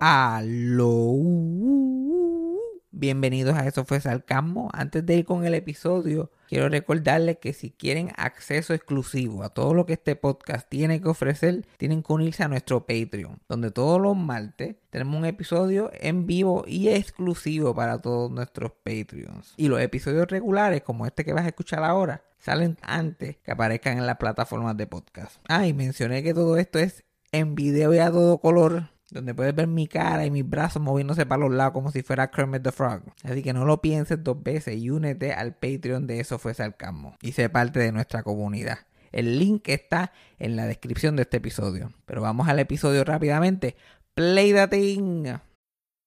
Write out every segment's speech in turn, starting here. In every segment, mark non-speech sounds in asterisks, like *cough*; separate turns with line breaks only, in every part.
Aló. Bienvenidos a Eso fue Sarcasmo. Antes de ir con el episodio, quiero recordarles que si quieren acceso exclusivo a todo lo que este podcast tiene que ofrecer, tienen que unirse a nuestro Patreon, donde todos los martes tenemos un episodio en vivo y exclusivo para todos nuestros Patreons. Y los episodios regulares, como este que vas a escuchar ahora, salen antes que aparezcan en las plataformas de podcast. Ah, y mencioné que todo esto es en video y a todo color donde puedes ver mi cara y mis brazos moviéndose para los lados como si fuera Kermit the Frog. Así que no lo pienses dos veces y únete al Patreon de Eso Fue Sarcasmo y sé parte de nuestra comunidad. El link está en la descripción de este episodio. Pero vamos al episodio rápidamente. Play the thing.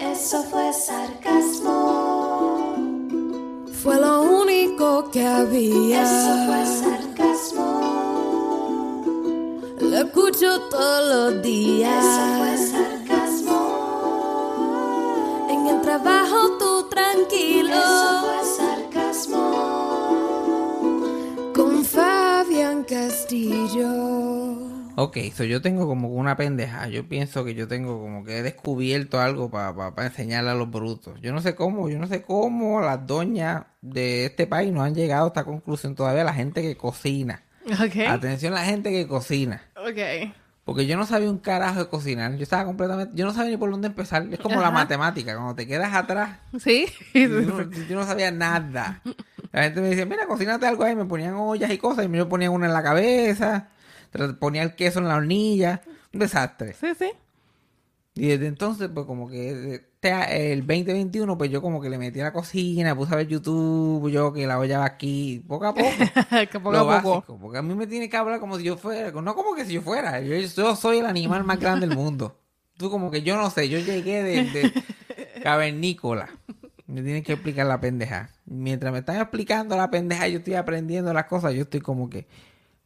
Eso fue sarcasmo.
Fue lo único que había.
Eso fue sarcasmo.
Lo escucho todos los días.
Eso fue sarcasmo.
En el trabajo tú tranquilo.
Eso fue sarcasmo.
Con Fabián Castillo.
Ok, so yo tengo como una pendeja. Yo pienso que yo tengo como que he descubierto algo para enseñarle a los brutos. Yo no sé cómo, yo no sé cómo las doñas de este país no han llegado a esta conclusión todavía. La gente que cocina.
Ok.
Atención, la gente que cocina.
Ok.
Porque yo no sabía un carajo de cocinar. Yo estaba completamente. Yo no sabía ni por dónde empezar. Es como la matemática. Cuando te quedas atrás,
¿Sí? *laughs*
yo no, yo no sabía nada. La gente me decía, mira, cocínate algo ahí. Me ponían ollas y cosas. Y me ponían una en la cabeza. Ponía el queso en la hornilla. Un desastre.
Sí, sí.
Y desde entonces, pues como que este- el 2021, pues yo como que le metí a la cocina, puse a ver YouTube, yo que la olla va aquí, poco a poco. *laughs*
que poco
lo
a poco.
básico, porque a mí me tiene que hablar como si yo fuera, no como que si yo fuera, yo, yo soy el animal más grande del mundo. Tú como que yo no sé, yo llegué de, de cavernícola. Me tienen que explicar la pendeja. Mientras me están explicando la pendeja, yo estoy aprendiendo las cosas, yo estoy como que,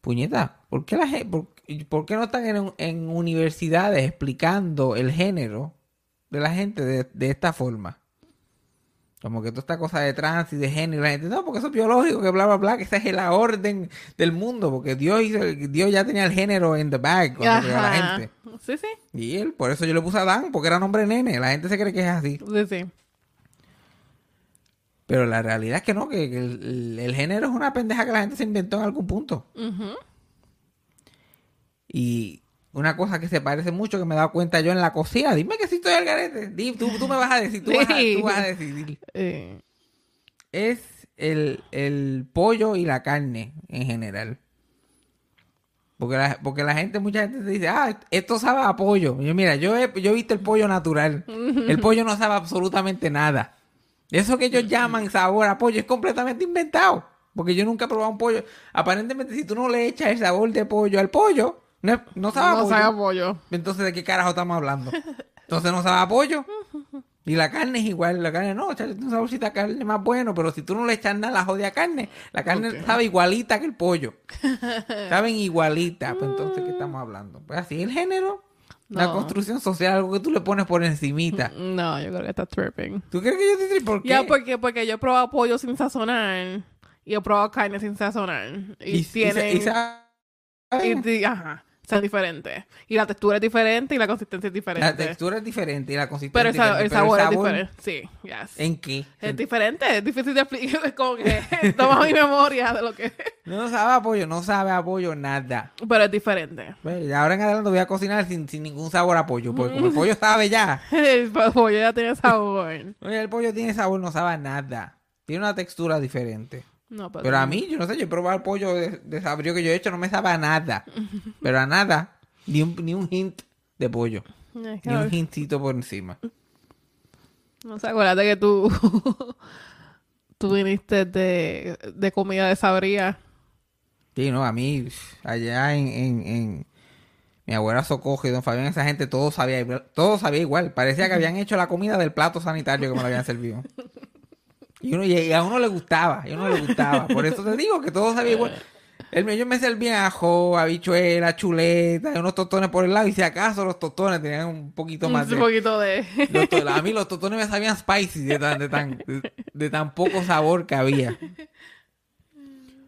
puñeta, ¿por qué, la, por, por qué no están en, en universidades explicando el género de la gente de, de esta forma? Como que toda esta cosa de trans y de género, la gente, no, porque eso es biológico, que bla, bla, bla, que esa es la orden del mundo, porque Dios, hizo- Dios ya tenía el género en the bag cuando creó a la gente.
Sí, sí.
Y él, por eso yo le puse a Dan, porque era nombre nene, la gente se cree que es así.
Sí, sí.
Pero la realidad es que no, que, el, género es una pendeja que la gente se inventó en algún punto. Y una cosa que se parece mucho que me he dado cuenta yo en la cocina, dime que si estoy al garete, Di- tú, tú me vas a decir, tú, vas, a, tú vas a decidir. *laughs*
Eh,
es el, el pollo y la carne en general. Porque la, porque la gente, mucha gente te dice, ah, esto sabe a pollo. Y yo, mira, yo he, yo he visto el pollo natural. El pollo no sabe absolutamente nada. Eso que ellos llaman sabor a pollo es completamente inventado. Porque yo nunca he probado un pollo. Aparentemente, si tú no le echas el sabor de pollo al pollo, no, no sabe a
no
pollo.
sabe a pollo.
Entonces, ¿de qué carajo estamos hablando? Entonces no sabe a pollo. Y la carne es igual, la carne no, échale un saborcito a carne más bueno, pero si tú no le echas nada a la jodida carne, la carne sabe igualita que el pollo. *laughs* Saben igualita, pues entonces, ¿qué estamos hablando? Pues así, el género, la construcción social, algo que tú le pones por encimita.
No, yo creo que está tripping.
¿Tú crees que yo te digo por qué?
Ya, porque, porque yo he probado pollo sin sazonar y he probado carne sin sazonar. Y,
y,
tienen...
y sabe-
y di- ajá, son diferentes. Y la textura es diferente y la consistencia es diferente.
la textura es diferente y la consistencia
pero el,
es
el
diferente,
sabor,
pero
es diferente. Sí, yes.
¿En qué?
Es diferente, es difícil de explicar. *laughs* Es como que *laughs* toma mi memoria de lo que
No sabe a pollo, no sabe a pollo nada.
Pero es diferente.
Pues, ahora en adelante voy a cocinar sin, sin ningún sabor a pollo, porque como el pollo sabe ya. *laughs*
El pollo ya tiene sabor.
Oye, el pollo tiene sabor, no sabe a nada. Tiene una textura diferente.
No, pero,
Pero a mí, yo no sé, yo he probado el pollo de, de sabrío que yo he hecho, no me sabe a nada. *laughs* Pero a nada. Ni un, ni un hint de pollo.
Es que
Ni un hintito por encima.
No sé, acuérdate que tú. *laughs* tú viniste de, de comida de sabría.
Sí, no, a mí, allá en, en, en mi abuela Socojo y don Fabián, esa gente, todo sabía, igual- todo sabía igual. Parecía que habían *laughs* hecho la comida del plato sanitario que me lo habían servido. Y, uno, y a uno le gustaba, y a uno le gustaba. Por eso te digo que todo sabía igual. El mío, yo me servía ajo, habichuela, chuleta, unos tostones por el lado. Y si acaso los tostones tenían un poquito más
Un
de...
poquito de...
Los a mí *laughs* los tostones me sabían spicy de tan, de tan, de, de tan poco sabor que había.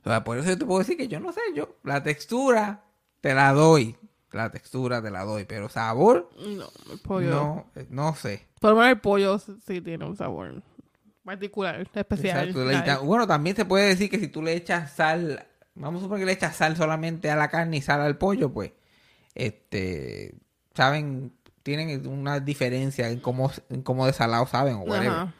O sea, por eso yo te puedo decir que yo no sé, yo la textura te la doy. La textura te la doy, pero sabor
No, el pollo.
no, eh, no sé.
Por lo menos el pollo sí tiene un sabor particular, especial.
Exacto, bueno, también se puede decir que si tú le echas sal, vamos a suponer que le echas sal solamente a la carne y sal al pollo, pues, este, saben, tienen una diferencia en cómo, en cómo de salado saben o whatever.
Ajá.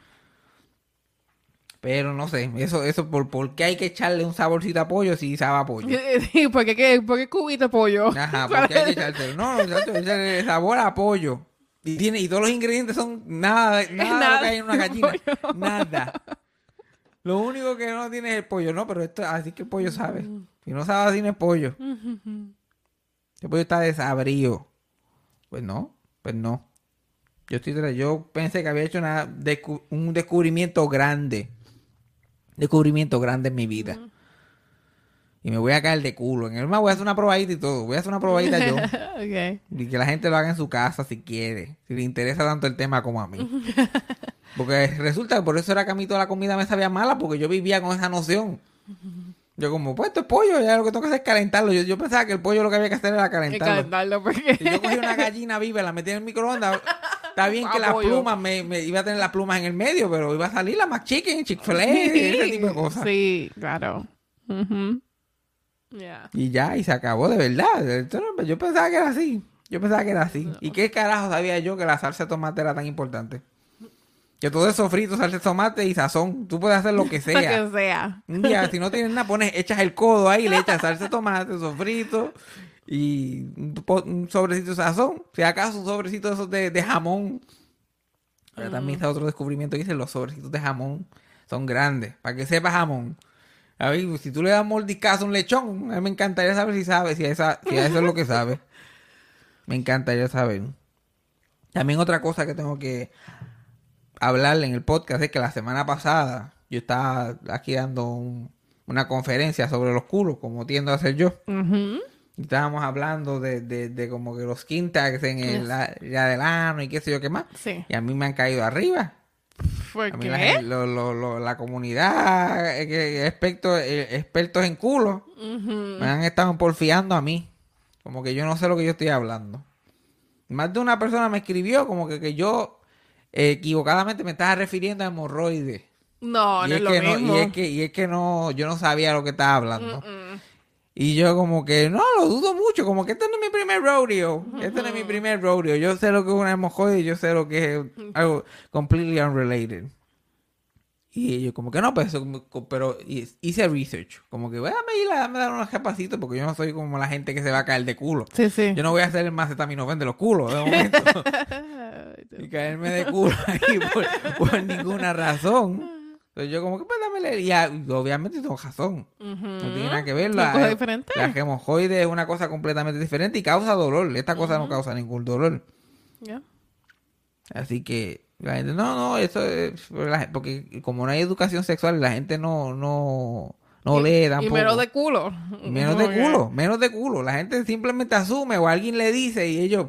Pero no sé, eso, eso, por, ¿por qué hay que echarle un saborcito a pollo si sabe a pollo? *laughs*
Sí, ¿por qué, qué, por qué cubito de pollo?
Ajá, *laughs* ¿por qué hay que echárselo? No, muchacho, echarle sabor a pollo. Y tiene, y todos los ingredientes son nada, *laughs* nada, de lo
Nada
que hay en una gallina.
pollo.
Nada. *laughs* Lo único que no tiene es el pollo, no, pero esto, así que el pollo sabe. Si no sabe así no es pollo. *laughs* El pollo está desabrío. Pues no, pues no. Yo estoy yo pensé que había hecho una un descubrimiento grande. Descubrimiento grande en mi vida. Y me voy a caer de culo. En el más voy a hacer una probadita y todo. Voy a hacer una probadita yo. *laughs* Y que la gente lo haga en su casa si quiere. Si le interesa tanto el tema como a mí. *laughs* Porque resulta que por eso era que a mí toda la comida me sabía mala. Porque yo vivía con esa noción. Yo como, pues esto es pollo. Ya lo que tengo que hacer es calentarlo. Yo, yo pensaba que el pollo lo que había que hacer era calentarlo.
calentarlo porque...
Si yo cogí una gallina viva la metí en el microondas, está bien que las plumas, me, me- iba a tener las plumas en el medio, pero iba a salir la McChicken, Chick-fil-A, ese tipo de cosas.
Sí, claro. Ya.
Y ya, y se acabó de verdad. Yo pensaba que era así. Yo pensaba que era así. ¿Y qué carajo sabía yo que la salsa de tomate era tan importante? Que todo es sofrito, salsa de tomate y sazón. Tú puedes hacer lo que *laughs*
Lo
sea.
que sea.
Un día, si no tienes nada, pones, echas el codo ahí, le echas salsa de tomate, sofrito y un, sobrecito de sazón. Si acaso un sobrecito de esos de, de jamón. Ahora también está otro descubrimiento que dice los sobrecitos de jamón son grandes. Para que sepa jamón. A ver, si tú le das mordiscazo a un lechón, a mí me encantaría saber si sabe, si, esa, si eso es lo que sabe. Me encantaría saber. También otra cosa que tengo que hablarle en el podcast es que la semana pasada yo estaba aquí dando un- una conferencia sobre los culos, como tiendo a hacer yo. Estábamos hablando de, de, de como que los skin tags en el del ano y qué sé yo qué más.
Sí.
Y a mí me han caído arriba.
¿Por
la,
qué?
gen- lo- lo- lo- la comunidad, eh, expertos, eh, expertos en culo,
Ujú.
me han estado porfiando a mí. Como que yo no sé lo que yo estoy hablando. Más de una persona me escribió como que, que yo eh, equivocadamente me estaba refiriendo a hemorroides.
No,
y,
no
es
es lo
que no,
mismo.
y es que y es que no, yo no sabía lo que estaba hablando.
Mm-mm.
Y yo como que, no, lo dudo mucho, como que este no es mi primer rodeo. Este no es mi primer rodeo. Yo sé lo que es una hemorroide y yo sé lo que es algo completely unrelated. Y ellos como que no, como- pero hice research. Como que, déjame ir, a- dar unos repacitos porque yo no soy como la gente que se va a caer de culo.
Sí, sí.
Yo no voy a hacer el macetaminofén de los culos de momento. *laughs* y caerme de culo ahí por, por ninguna razón. Entonces yo como que, pues dame leer. Y, y obviamente tengo razón. No tiene nada que ver. La,
cosa diferente.
la hemorroide es una cosa completamente diferente y causa dolor. Esta cosa no causa ningún dolor.
Ya.
Así que la gente, no, no, eso es porque como no hay educación sexual, la gente no, no, no lee
Y
tampoco.
menos de culo.
Y menos de culo, menos de culo. La gente simplemente asume o alguien le dice y ellos...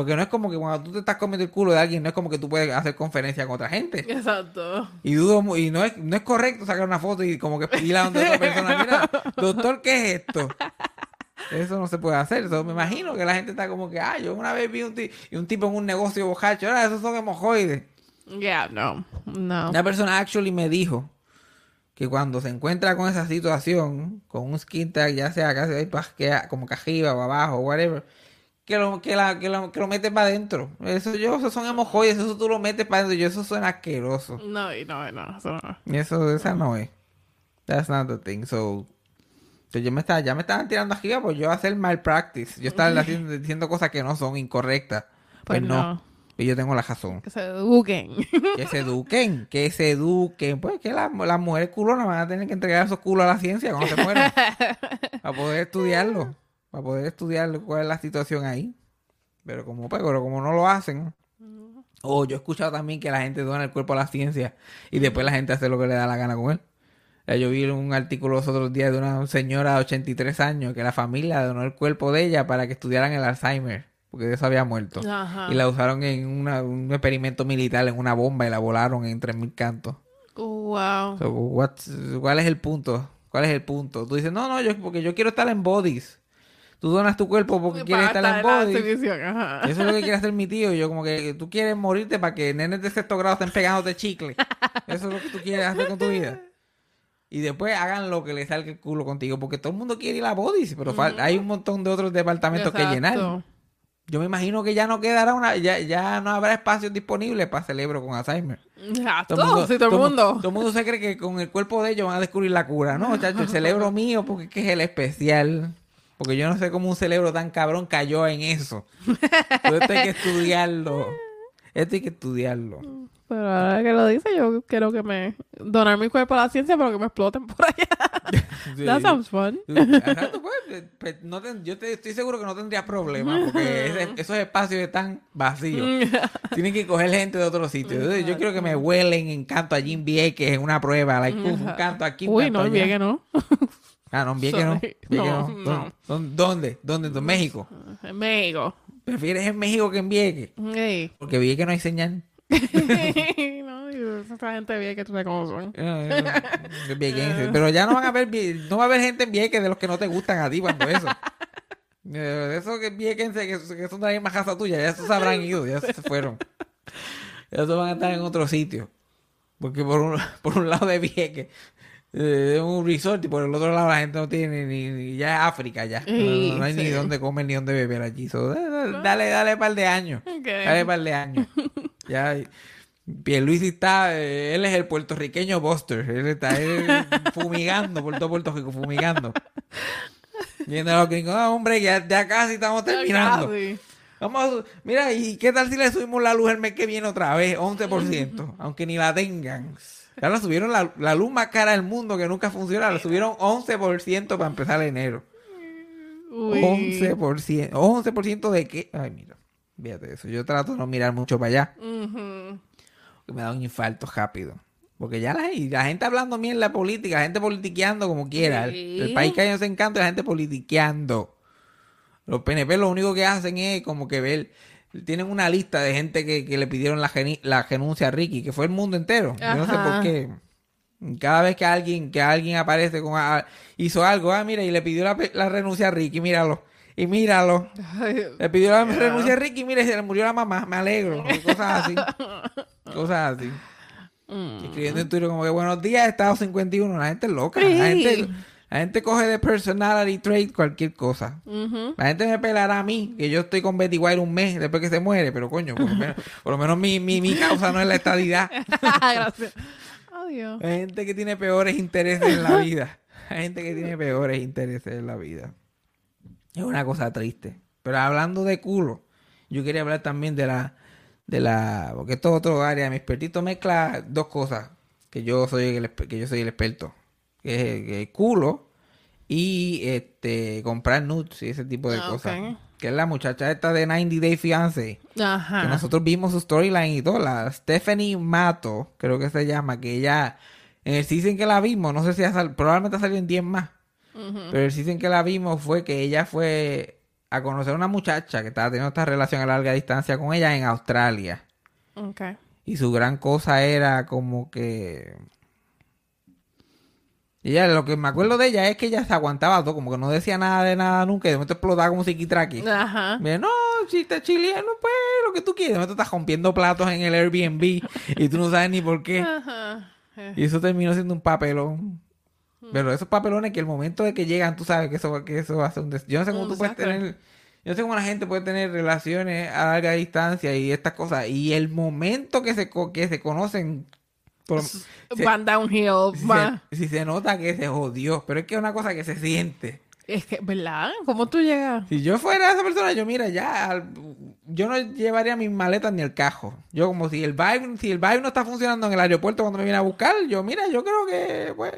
Porque no es como que cuando tú te estás comiendo el culo de alguien, no es como que tú puedes hacer conferencia con otra gente.
Exacto.
Y dudo y no es, no es correcto sacar una foto y como que ir a donde otra persona, mira, *laughs* doctor, ¿qué es esto? Eso no se puede hacer. Eso me imagino que la gente está como que, ah, yo una vez vi un, y un tipo en un negocio bojacho, ahora esos son hemorroides.
Ya, no. No.
Una persona actually me dijo que cuando se encuentra con esa situación, con un skin tag, ya sea casi ahí como que arriba o abajo, whatever, que lo, que la, que lo, que lo metes para adentro. Eso yo, esos son hemorroides, eso tú lo metes para adentro, yo eso suena asqueroso.
No, y no, no. Eso no.
Eso, esa no es. That's not the thing. So, so yo me estaba, ya me estaban tirando arriba por yo hacer malpractice. Yo estaba *laughs* haciendo, diciendo cosas que no son incorrectas. Pues,
Pues
no.
no.
Y yo tengo la razón.
Que se eduquen. *laughs*
Que se eduquen, que se eduquen. Pues que las las mujeres culonas van a tener que entregar esos culos a la ciencia cuando se mueran. *laughs* para poder estudiarlo. Para poder estudiar cuál es la situación ahí. Pero como, pues, pero como no lo hacen. O yo he escuchado también que la gente dona el cuerpo a la ciencia y después la gente hace lo que le da la gana con él. Ya Yo vi un artículo los otros días de una señora de 83 años que la familia donó el cuerpo de ella para que estudiaran el Alzheimer, porque de eso había muerto.
Ajá.
Y la usaron en una- un experimento militar, en una bomba, y la volaron en 3.000 cantos.
Wow.
So, ¿Cuál es el punto? ¿Cuál es el punto? Tú dices, no, no, yo, porque yo quiero estar en bodies. Tú donas tu cuerpo porque quieres estar en
ajá.
Eso es lo que quiere hacer mi tío. Y yo como que tú quieres morirte para que nenes de sexto grado estén pegándote chicle. Eso es lo que tú quieres hacer con tu vida. Y después hagan lo que les salga el culo contigo. Porque todo el mundo quiere ir a bodies. Pero hay un montón de otros departamentos que llenar. Yo me imagino que ya no quedará una... Ya, ya no habrá espacios disponibles para cerebro con Alzheimer. Todo el
sí, todo el
mu-
mundo.
Todo el mundo se cree que con el cuerpo de ellos van a descubrir la cura. No, *laughs* chacho, el cerebro mío, porque es que es el especial. Porque yo no sé cómo un cerebro tan cabrón cayó en eso. Todo esto hay que estudiarlo. Esto hay que estudiarlo.
Pero ahora que lo dice, yo quiero que me donar mi cuerpo a la ciencia, pero que me exploten por allá. *laughs*
Sí.
That sounds fun.
Exacto, pues, pues, no yo te, estoy seguro que no tendría problema porque ese- *laughs* esos espacios están vacíos. *laughs* Tienen que coger gente de otro sitio. Entonces, yo quiero que me huelen en canto allí en Vieques en una prueba. Like, uf, un canto aquí, un
Uy,
canto
no,
allá.
bien que no.
Ah, no, en Vieques no. Vieques
No,
no. ¿Dónde? ¿Dónde? ¿Dónde? ¿En México?
En México.
¿Prefieres en México que en Vieques?
Ey.
Porque Vieques no hay señal. *laughs*
no, esa gente bien que tú sabes cómo son.
Pero ya no van a ver, no va a haber gente en Vieques de los que no te gustan a ti cuando eso. De esos que viequense que, que son de la misma casa tuya, ya esos se habrán ido, ya se fueron. Ya esos van a estar en otro sitio. Porque por un, *laughs* por un lado de Vieques eh, es un resort y por el otro lado la gente no tiene ni, ni- ya es África ya. No, no- no hay ni dónde comer ni dónde beber allí. So, eh, dale, dale un par de años.
Ok.
Dale par de años. ya Pierluisi está, eh, él es el puertorriqueño Buster. Él está él *laughs* fumigando por todo Puerto Rico, fumigando. Viendo a los gringos, "Ah, hombre, ya, ya casi estamos terminando.
Casi.
Vamos mira, ¿y qué tal si le subimos la luz el mes que viene otra vez? 11%, *laughs* aunque ni la tengan. Ya la subieron la, la luz más cara del mundo que nunca funciona, la subieron 11% para empezar enero.
Uy.
11%. ¿11% de qué? Ay, mira, fíjate eso. Yo trato de no mirar mucho para allá, porque me da un infarto rápido. Porque ya la, gente hablando bien la política, la gente politiqueando como quiera. El, el país que a ellos se encanta es la gente politiqueando. Los PNP lo único que hacen es como que ver, tienen una lista de gente que, que le pidieron la, la renuncia a Ricky, que fue el mundo entero. Yo no sé por qué. Cada vez que alguien, que alguien aparece con a- hizo algo, ah, mira, y le pidió la, la renuncia a Ricky, míralo. Y míralo.
Ay,
Le pidió la renuncia a Ricky, mire, se le murió la mamá, me alegro. Cosas así. *laughs* Cosas así.
mm.
Escribiendo en Twitter como que buenos días, Estado 51. La gente es loca.
Sí.
La, gente, la gente coge de personality trait cualquier cosa. La gente me pelará a mí, que yo estoy con Betty White un mes después que se muere, pero coño, por lo menos, *laughs* por lo menos mi, mi, mi causa no es la estadidad. *laughs*
Gracias. Adiós.
Hay gente que tiene peores intereses en la vida. Hay gente que tiene peores intereses en la vida. Es una cosa triste. Pero hablando de culo, yo quería hablar también de la, de la, porque esto es otro área mi expertito mezcla dos cosas que yo soy el, que yo soy el experto, que es el, que es culo y este comprar nudes y ese tipo de
Ah,
cosas. Que es la muchacha esta de 90 Day Fiance. Que
Ajá.
nosotros vimos su storyline y todo. La Stephanie Mato, creo que se llama, que ella, en el season que la vimos, no sé si ha sal- probablemente ha salido en 10 más. Pero el season que la vimos fue que ella fue a conocer a una muchacha que estaba teniendo esta relación a larga distancia con ella en Australia.
Ok.
Y su gran cosa era como que... Y ella, lo que me acuerdo de ella es que ella se aguantaba todo, como que no decía nada de nada nunca, y de momento explotaba como psiquitraqui.
Ajá.
Mira, no, si estás chileano, pues lo que tú quieres. De momento estás rompiendo platos en el Airbnb y tú no sabes ni por qué.
Ajá. Eh,
Y eso terminó siendo un papelón. Pero esos papelones que el momento de que llegan, tú sabes que eso, que eso va a ser un... des- Yo no sé cómo
Un
tú puedes tener... Yo no sé cómo la gente puede tener relaciones a larga distancia y estas cosas. Y el momento que se, co- que se conocen... por- se-
Van downhill.
si,
va.
se, si se nota que se jodió. Pero es que es una cosa que se siente.
Es que, ¿verdad? ¿Cómo tú llegas?
Si yo fuera esa persona, yo mira, ya, yo no llevaría mis maletas ni el cajo. Yo como si el vibe, si el vibe no está funcionando en el aeropuerto cuando me viene a buscar, yo mira, yo creo que, pues,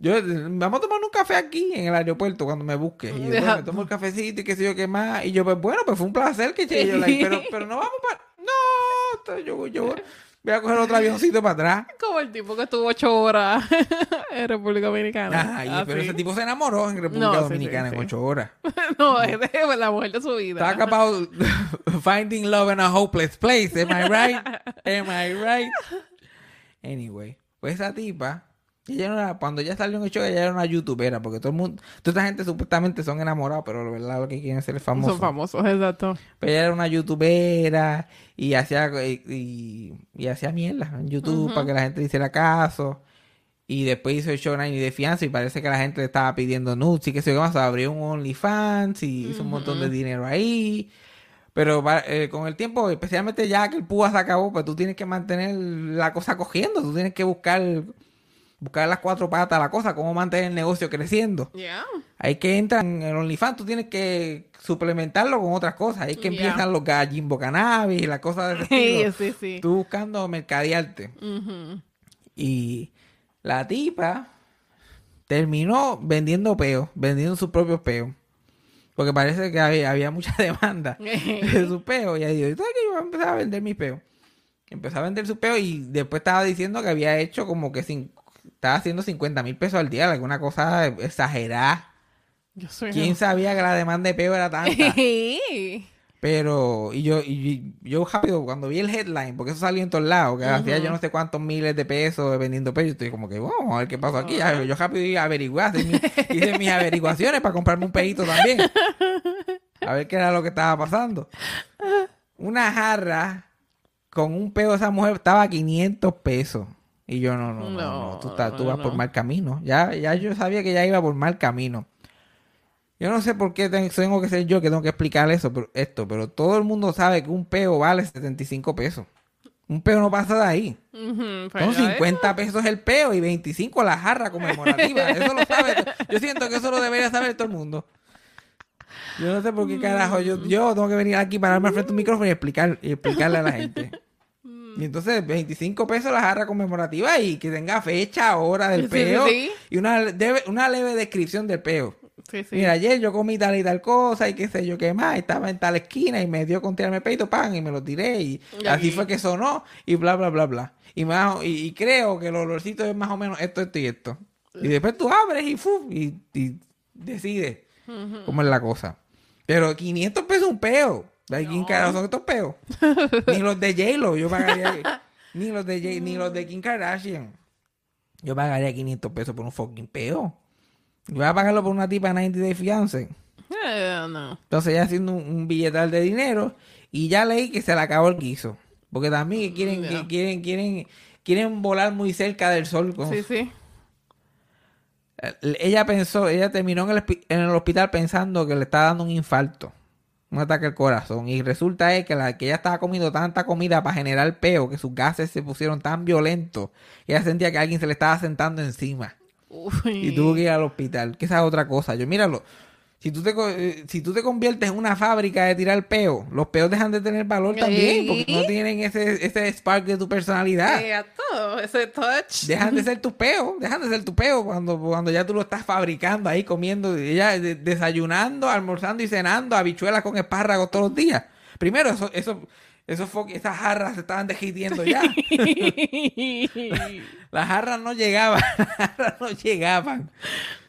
Yo, vamos a tomar un café aquí en el aeropuerto cuando me busques. Y yo
Deja-
"Bueno, me tomo el cafecito y qué sé yo qué más. Y yo, pues bueno, pues fue un placer que llegue. Yo, like, pero, pero no vamos para. No, yo, yo voy- a coger otro avioncito para atrás. *laughs*
Como el tipo que estuvo ocho horas *laughs* en República Dominicana.
Ajá, y- pero ese tipo se enamoró en República
No, sí, sí,
Dominicana
sí.
en ocho horas. *laughs*
no, es de la mujer de su vida.
Talk about finding love in a hopeless place. Am I right? Am I right? Anyway, pues esa tipa, ella no era- cuando ella salió en el show, ella era una youtubera, porque todo el mundo, toda esta gente supuestamente son enamorados, pero la verdad lo que quieren es ser famosos.
Son famosos, exacto.
Pero ella era una youtubera y hacía y, y- y hacía mierda en YouTube para que la gente le hiciera caso. Y después hizo el show Nine de fianza y parece que la gente le estaba pidiendo nudes y que se más abrió un OnlyFans y hizo un montón de dinero ahí. Pero eh, con el tiempo, especialmente ya que el púa se acabó, pues tú tienes que mantener la cosa cogiendo. Tú tienes que buscar, buscar las cuatro patas a la cosa, cómo mantener el negocio creciendo.
Yeah.
Ahí que entran en el OnlyFans, tú tienes que suplementarlo con otras cosas. Ahí que
Ya.
empiezan los gallimbo cannabis y las cosas de ese *laughs*
Sí,
estilo.
sí, sí.
Tú buscando mercadearte. Y la tipa terminó vendiendo peos, vendiendo sus propios peos. Porque parece que había, había mucha *laughs* demanda de *laughs* sus peos. Y ahí dijo, ¿sabes qué? Yo voy a empezar a vender mis peos. Empezó a vender sus peos y después estaba diciendo que había hecho como que cin- estaba haciendo 50 mil pesos al día, alguna cosa exagerada.
Yo soy
¿Quién sabía que la demanda de peo era tanta? *laughs*
Sí.
Pero, y yo, y yo rápido, cuando vi el headline, porque eso salió en todos lados, que hacía yo no sé cuántos miles de pesos vendiendo peo, yo estoy como que, vamos a ver qué pasó aquí. Yo rápido iba a averiguar, hice, mi- hice mis averiguaciones para comprarme un peito también. A ver qué era lo que estaba pasando. Una jarra con un peo de esa mujer estaba a 500 pesos. Y yo, no, no, no, no,
No,
tú, estás- tú
no,
vas por mal camino. Ya, ya yo sabía que ya iba por mal camino. Yo no sé por qué ten- tengo que ser yo que tengo que explicar eso, pero, esto, pero todo el mundo sabe que un peo vale 75 pesos. Un peo no pasa de ahí.
Pues
Son
ya ves.
50 pesos el peo y 25 la jarra conmemorativa. *laughs* Eso lo sabe. Yo siento que eso lo debería saber todo el mundo. Yo no sé por qué carajo. Yo, yo tengo que venir aquí, pararme al frente de un micrófono y, explicar, y explicarle a la gente. Y entonces 25 pesos la jarra conmemorativa y que tenga fecha, hora del *laughs*
Sí,
peo
sí.
y una, debe- una leve descripción del peo. Mira, ayer yo comí tal y tal cosa y qué sé yo qué más, estaba en tal esquina y me dio con tirarme el peito, pan, y me lo tiré y así fue que sonó y bla, bla, bla, bla. Y, más, y, y creo que el olorcito es más o menos esto, esto y esto. Y después tú abres y, y decides cómo es la cosa. Pero 500 pesos un peo. ¿De quién carajo son estos peos? *laughs* ni los de J-Lo yo pagaría. ni los de J- ni los de Kim Kardashian. Yo pagaría 500 pesos por un fucking peo. Y voy a pagarlo por una tipa 90 de fiance.
Eh, no.
Entonces ya haciendo un, un billetal de dinero y ya leí que se le acabó el guiso. Porque también quieren, quieren, quieren, quieren volar muy cerca del sol. con-
Sí, sí.
Ella pensó, ella terminó en el, hospi- en el hospital pensando que le estaba dando un infarto, un ataque al corazón. Y resulta es que, la, que ella estaba comiendo tanta comida para generar peo que sus gases se pusieron tan violentos que ella sentía que alguien se le estaba sentando encima.
Uy.
Y tuvo que ir al hospital. Que esa es otra cosa. Yo, míralo. Si tú, te, eh, si tú te conviertes en una fábrica de tirar peo, los peos dejan de tener valor también, porque no tienen ese, ese spark de tu personalidad.
A todo, ese touch.
Dejan de ser tu peo, dejan de ser tu peo cuando, cuando ya tú lo estás fabricando ahí, comiendo, de- desayunando, almorzando y cenando habichuelas con espárragos todos los días. Primero, eso, eso, esos esas jarras se estaban derritiendo ya. *laughs* *laughs* Las jarras no llegaban, *laughs* las jarras no llegaban.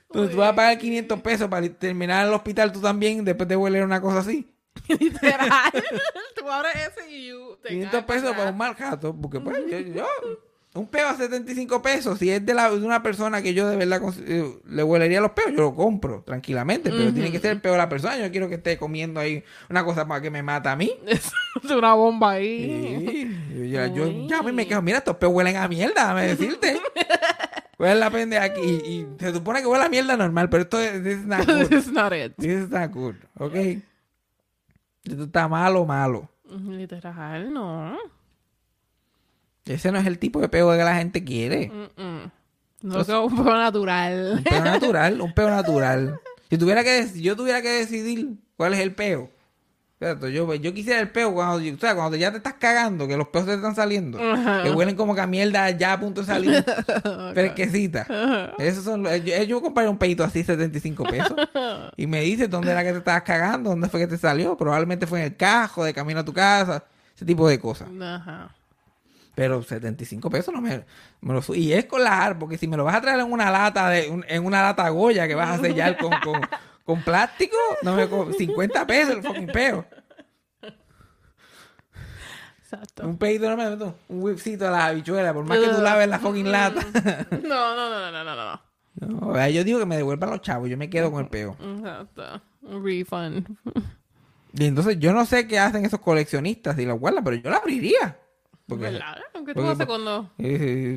Entonces tú vas a pagar 500 pesos para terminar en el hospital tú también después de huele una cosa así. *laughs*
Literal. Tú abres ese y you te
500
caes
pesos
para
un mal gato, porque pues yo, *laughs* yo- un peo a 75 pesos, si es de, la, de una persona que yo de verdad eh, le huelería los peos, yo lo compro tranquilamente, pero tiene que ser el peo de la persona, yo no quiero que esté comiendo ahí una cosa para que me mata a mí. *laughs*
Es una bomba ahí.
Sí, yo, ya- yo- ya a mí me quedo, mira, estos peos huelen a mierda, déjame decirte. Huelen la pendeja aquí y, y se supone que huele a mierda normal, pero esto es, this is not *laughs* good.
It's not it.
This is not good, ¿ok? Esto está malo, malo.
Literal, no.
Ese no es el tipo de peo que la gente quiere.
No es un poco natural.
Un peo natural, un peo *laughs* natural. Si tuviera que, si yo tuviera que decidir cuál es el peo, yo, yo quisiera el peo cuando, o sea, cuando ya te estás cagando, que los peos te están saliendo, que huelen como que a mierda ya a punto de salir, *laughs* fresquecita. Esos son, los- yo, yo compré un peito así, 75 pesos, *laughs* y me dice dónde era que te estabas cagando, dónde fue que te salió, probablemente fue en el cajo, de camino a tu casa, ese tipo de cosas.
Ajá.
Pero 75 pesos no me, me lo Y es con porque si me lo vas a traer en una lata de en una lata Goya que vas a sellar con, con, *laughs* con plástico, no me co- 50 pesos el fucking peo.
Exacto.
Un peito no me meto un whipcito a las habichuelas, por más que tú laves la fucking lata. *laughs*
No, no, no, no, no, no, no.
No, yo digo que me devuelvan los chavos, yo me quedo con el peo.
Exacto. Un refund.
Y entonces yo no sé qué hacen esos coleccionistas y la guardan, pero yo la abriría. Porque,
¿Verdad? ¿Qué tú
porque-
haces cuando...?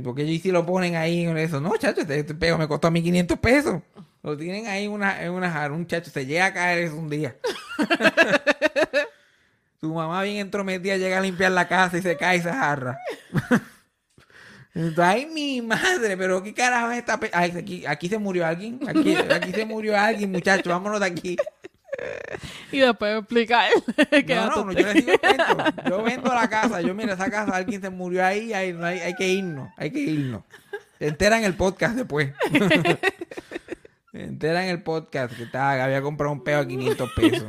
Porque ellos sí lo ponen ahí en eso. No, chacho, este, este pego me costó a mí 500 pesos. Lo tienen ahí en una, en una jarra. Un chacho se llega a caer eso un día. *laughs* Su mamá bien entrometida llega a limpiar la casa y se cae esa jarra. *laughs* Entonces, ay, mi madre, pero qué carajo es esta... pe- Ay, aquí, aquí se murió alguien. Aquí, aquí se murió alguien, muchacho. Vámonos de aquí.
Y después explicar *laughs* que
No, no, no, yo les digo cuento. Yo vendo la casa, yo mira esa casa, alguien se murió ahí, no hay, hay que irnos, hay que irnos. Se entera en el podcast después. Entera en el podcast que estaba, que había comprado un peo a 500 pesos.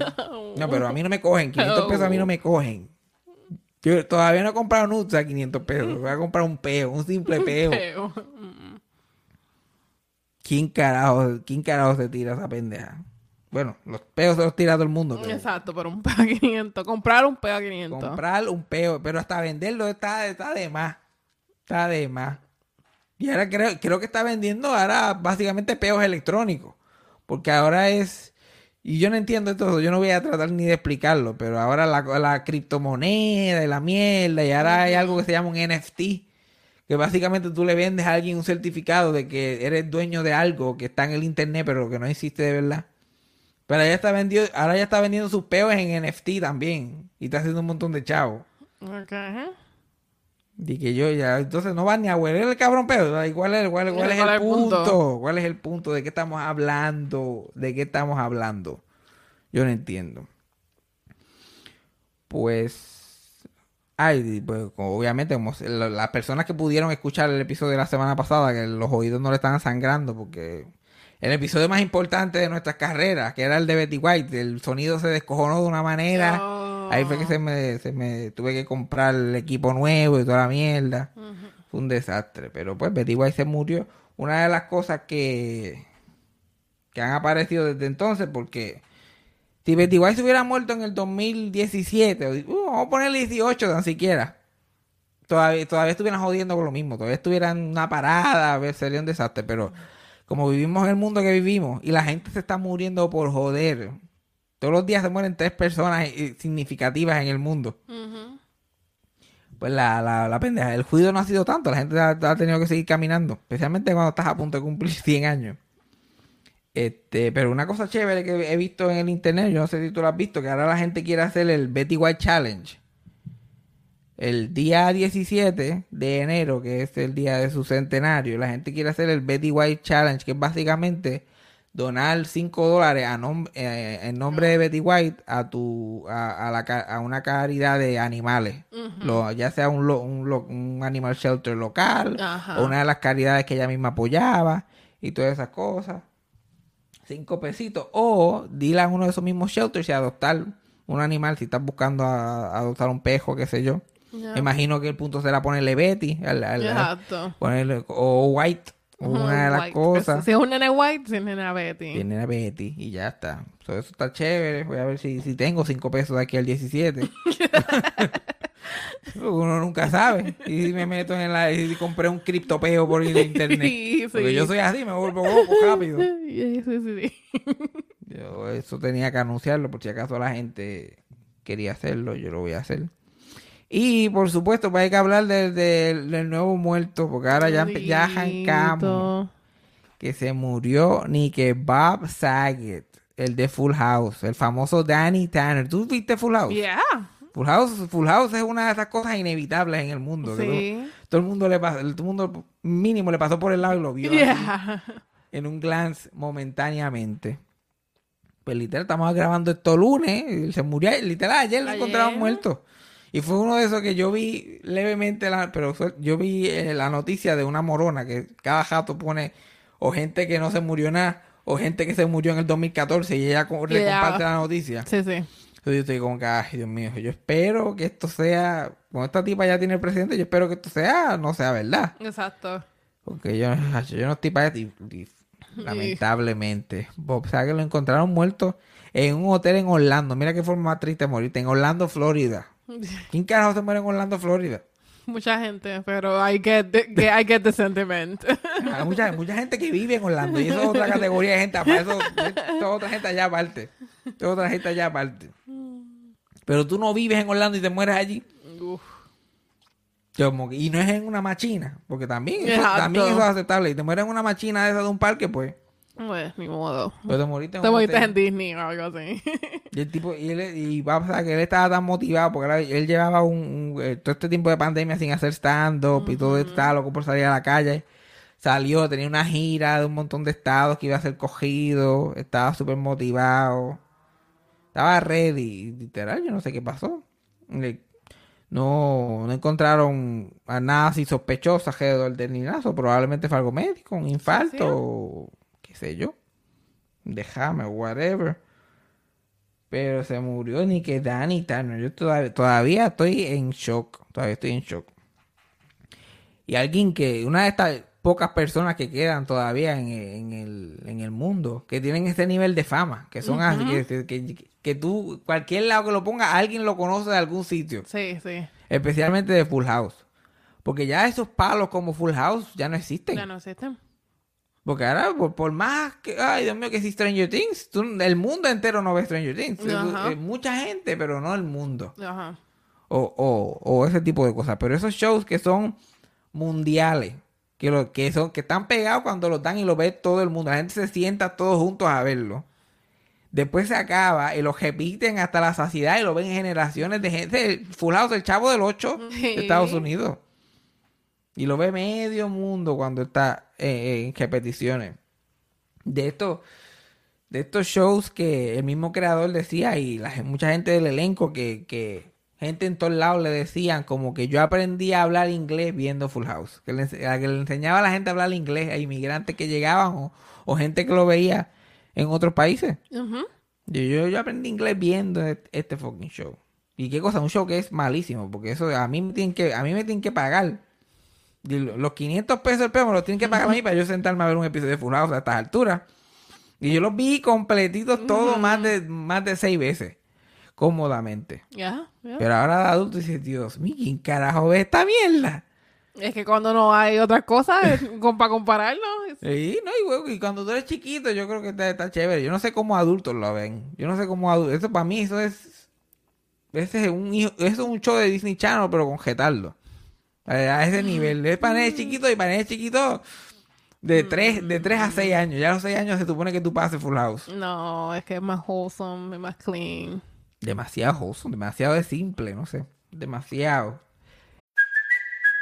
No, pero a mí no me cogen, 500 pesos a mí no me cogen. Yo todavía no he comprado nuts a 500 pesos, voy a comprar un peo, un simple peo.
Peo.
¿Quién carajo, quién carajo se tira esa pendeja? Bueno, los peos se los tira todo el mundo. pero-
Exacto, pero un peo a 500. Comprar un peo a 500.
Comprar un peo, pero hasta venderlo está, está de más. Está de más. Y ahora creo, creo que está vendiendo ahora básicamente peos electrónicos. Porque ahora es. Y yo no entiendo todo, yo no voy a tratar ni de explicarlo, pero ahora la, la criptomoneda y la mierda, y ahora hay algo que se llama un NFT, que básicamente tú le vendes a alguien un certificado de que eres dueño de algo que está en el internet, pero que no existe de verdad. Pero ya está vendiendo, ahora ya está vendiendo sus peos en NFT también. Y está haciendo un montón de chavos.
Ok.
Y que yo ya, entonces no va ni a hueler el cabrón peo. ¿Y ¿Cuál es, cuál, cuál es
¿Cuál
el
punto?
punto? ¿Cuál es el punto? ¿De qué estamos hablando? ¿De qué estamos hablando? Yo no entiendo. Pues, ay, pues obviamente como las personas que pudieron escuchar el episodio de la semana pasada, que los oídos no le estaban sangrando porque el episodio más importante de nuestras carreras, que era el de Betty White, el sonido se descojonó de una manera.
Oh.
Ahí fue que se me, se me tuve que comprar el equipo nuevo y toda la mierda. Fue un desastre. Pero pues Betty White se murió. Una de las cosas que, que han aparecido desde entonces, porque si Betty White se hubiera muerto en el 2017, o, uh, vamos a ponerle 18 tan siquiera, todavía, todavía estuvieran jodiendo con lo mismo. Todavía estuvieran en una parada, a ver, sería un desastre. Pero como vivimos en el mundo que vivimos y la gente se está muriendo por joder. Todos los días se mueren tres personas significativas en el mundo. Pues la, la, la pendeja, el juicio no ha sido tanto, la gente ha, ha tenido que seguir caminando, especialmente cuando estás a punto de cumplir *laughs* 100 años. Este, pero una cosa chévere que he visto en el internet, yo no sé si tú lo has visto, que ahora la gente quiere hacer el Betty White Challenge. El día 17 de enero, que es el día de su centenario, la gente quiere hacer el Betty White Challenge, que es básicamente donar 5 dólares a nom- eh, en nombre de Betty White a tu a, a la ca- a una caridad de animales. Lo- ya sea un, lo- un, lo- un animal shelter local
Ajá.
o una de las caridades que ella misma apoyaba y todas esas cosas. Cinco pesitos. O dile a uno de esos mismos shelters y adoptar un animal si estás buscando a- adoptar un pejo qué sé yo. Me imagino que el punto será ponerle Betty al- al- ponerle o White una de las
White.
cosas
Si es un nene white, si es nena Betty.
Viene a Betty y ya está. So, eso está chévere. Voy a ver si, si tengo cinco pesos de aquí al 17. *laughs* Uno nunca sabe. Y si me meto en la... Y si compré un criptopeo por el internet. *laughs*
Sí,
Porque
sí.
yo soy así, me vuelvo loco rápido. *laughs*
Sí.
Yo eso tenía que anunciarlo por si acaso la gente quería hacerlo. Yo lo voy a hacer. Y por supuesto, pues hay que hablar del, del- del nuevo muerto. Porque ahora ya, ya arrancamos que se murió ni que Bob Saget, el de Full House, el famoso Danny Tanner. ¿Tú viste Full House?
Yeah.
Full House, Full House es una de esas cosas inevitables en el mundo. que
Sí.
todo, todo el mundo le pasó, todo el mundo mínimo le pasó por el lado y lo vio así,
Yeah.
en un glance momentáneamente. Pues literal, estamos grabando esto lunes. y Se murió, literal, ayer lo encontraron muerto. Y fue uno de esos que yo vi levemente, la- pero yo vi eh, la noticia de una morona que cada jato pone o gente que no se murió nada o gente que se murió en el 2014 y ella co- le comparte la noticia.
Sí, sí.
Entonces yo estoy como que, ay, Dios mío, yo espero que esto sea, como esta tipa ya tiene el presidente, yo espero que esto sea, no sea verdad.
Exacto.
Porque yo, yo no estoy para esto. lamentablemente. Bob Saget lo encontraron muerto en un hotel en Orlando. Mira qué forma más triste de morirte. En Orlando, Florida. *laughs* ¿Quién carajo se muere en Orlando, Florida?
Mucha gente, pero I get the, que I get the sentiment.
Hay mucha, mucha gente que vive en Orlando. Y eso es otra categoría de gente. Para eso, es otra gente allá aparte. Es otra gente allá aparte. Pero tú no vives en Orlando y te mueres allí.
Uf.
Como y no es en una machina. Porque también, eso, también eso es aceptable. Y te mueres en una machina de esa de un parque, pues.
Pues, ni modo.
Pero te moriste en
Te
un
moriste
hotel.
en Disney o algo así.
Y el tipo, y, él, y va a pasar que él estaba tan motivado porque él llevaba un, un- eh, todo este tiempo de pandemia sin hacer stand-up y todo esto, estaba loco por salir a la calle. Salió, tenía una gira de un montón de estados que iba a ser cogido, estaba súper motivado, estaba ready, literal, yo no sé qué pasó. Le- No, no encontraron a nada así sospechoso alrededor del ninazo, probablemente fue algo médico, un infarto,
sí.
Qué sé yo, déjame, whatever. Pero se murió ni que Danny Turner. Yo todavía, todavía estoy en shock. Todavía estoy en shock. Y alguien que, una de estas pocas personas que quedan todavía en, en el, en el mundo, que tienen este nivel de fama, que son así, que, que, que tú, cualquier lado que lo ponga, alguien lo conoce de algún sitio.
Sí, sí.
Especialmente de Full House. Porque ya esos palos como Full House ya no existen.
Ya no existen.
Porque ahora, por, por más que, ay Dios mío, que si Stranger Things, tú- el mundo entero no ve Stranger Things.
Ajá.
Mucha gente, pero no el mundo.
Ajá.
O, o, o ese tipo de cosas. Pero esos shows que son mundiales, que, lo, que, son, que están pegados cuando los dan y lo ve todo el mundo. La gente se sienta todos juntos a verlo. Después se acaba y lo repiten hasta la saciedad y lo ven generaciones de gente. Full House, el chavo del 8 de. Estados Unidos. Y lo ve medio mundo cuando está eh, en repeticiones. De estos, de estos shows que el mismo creador decía y la, mucha gente del elenco que, que gente en todos lados le decían como que yo aprendí a hablar inglés viendo Full House. Que le, que enseñaba a la gente a hablar inglés, a inmigrantes que llegaban o, o gente que lo veía en otros países. Yo, yo, yo aprendí inglés viendo este, este fucking show. Y qué cosa, un show que es malísimo, porque eso a mí me tienen que, a mí me tienen que pagar. Los 500 pesos el peso me los tienen que pagar a mí para yo sentarme a ver un episodio de Full House a estas alturas. Y yo los vi completitos todos más de más de seis veces. Cómodamente.
Ya, ya.
Pero ahora de adulto dices, Dios mío, ¿quién carajo ve esta mierda?
Es que cuando no hay otras cosas, *laughs* para compararlo. es-
Sí, no, y, güey, y cuando tú eres chiquito, yo creo que está, está chévere. Yo no sé cómo adultos lo ven. Yo no sé cómo adultos. Eso para mí, eso es. Ese es un, hijo- eso es un show de Disney Channel, pero con jetarlo. A, ese nivel. Es para nenes chiquitos y para nenes chiquitos de 3, de 3 a 6 años. Ya a los 6 años se supone que tú pases Full House.
No, es que es más wholesome, es más clean.
Demasiado wholesome, demasiado de simple, no sé. Demasiado.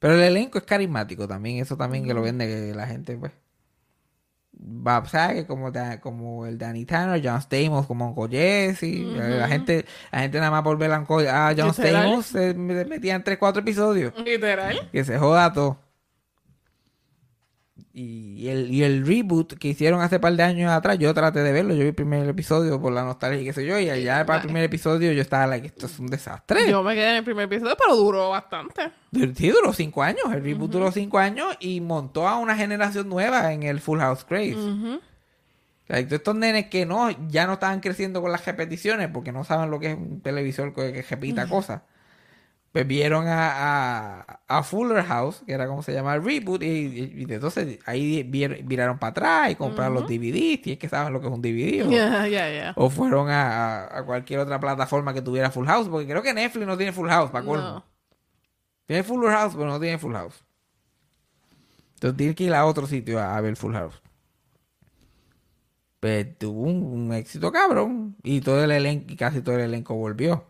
Pero el elenco es carismático también, eso también que lo vende que la gente, pues. Va, ¿sabes? Como, como el Danny Tanner, John Stamos, como Uncle Jesse. eh, La gente, la gente nada más por ver a John. Stamos se me- metían 3, 4 episodios.
Literal.
Que se joda todo. Y el, y el reboot que hicieron hace par de años atrás, yo traté de verlo, yo vi el primer episodio por la nostalgia y qué sé yo, y allá para el primer episodio yo estaba like, esto es un desastre.
Yo me quedé en el primer episodio, pero duró bastante.
Sí, duró cinco años. El reboot duró cinco años y montó a una generación nueva en el Full House Craze. Like, estos nenes que no, ya no estaban creciendo con las repeticiones porque no saben lo que es un televisor que, que repita cosas. Pues vieron a, a, a Fuller House, que era como se llama el reboot, y, y- y entonces ahí viraron para atrás y compraron los DVDs, y es que saben lo que es un DVD. *laughs* o- fueron a, a- cualquier otra plataforma que tuviera Full House, porque creo que Netflix no tiene Full House, para.
No.
Tiene Full House, pero no tiene Full House. Entonces tiene que ir a otro sitio a, ver Full House. Pues tuvo un, un éxito cabrón. Y todo el elenco, y casi todo el elenco volvió.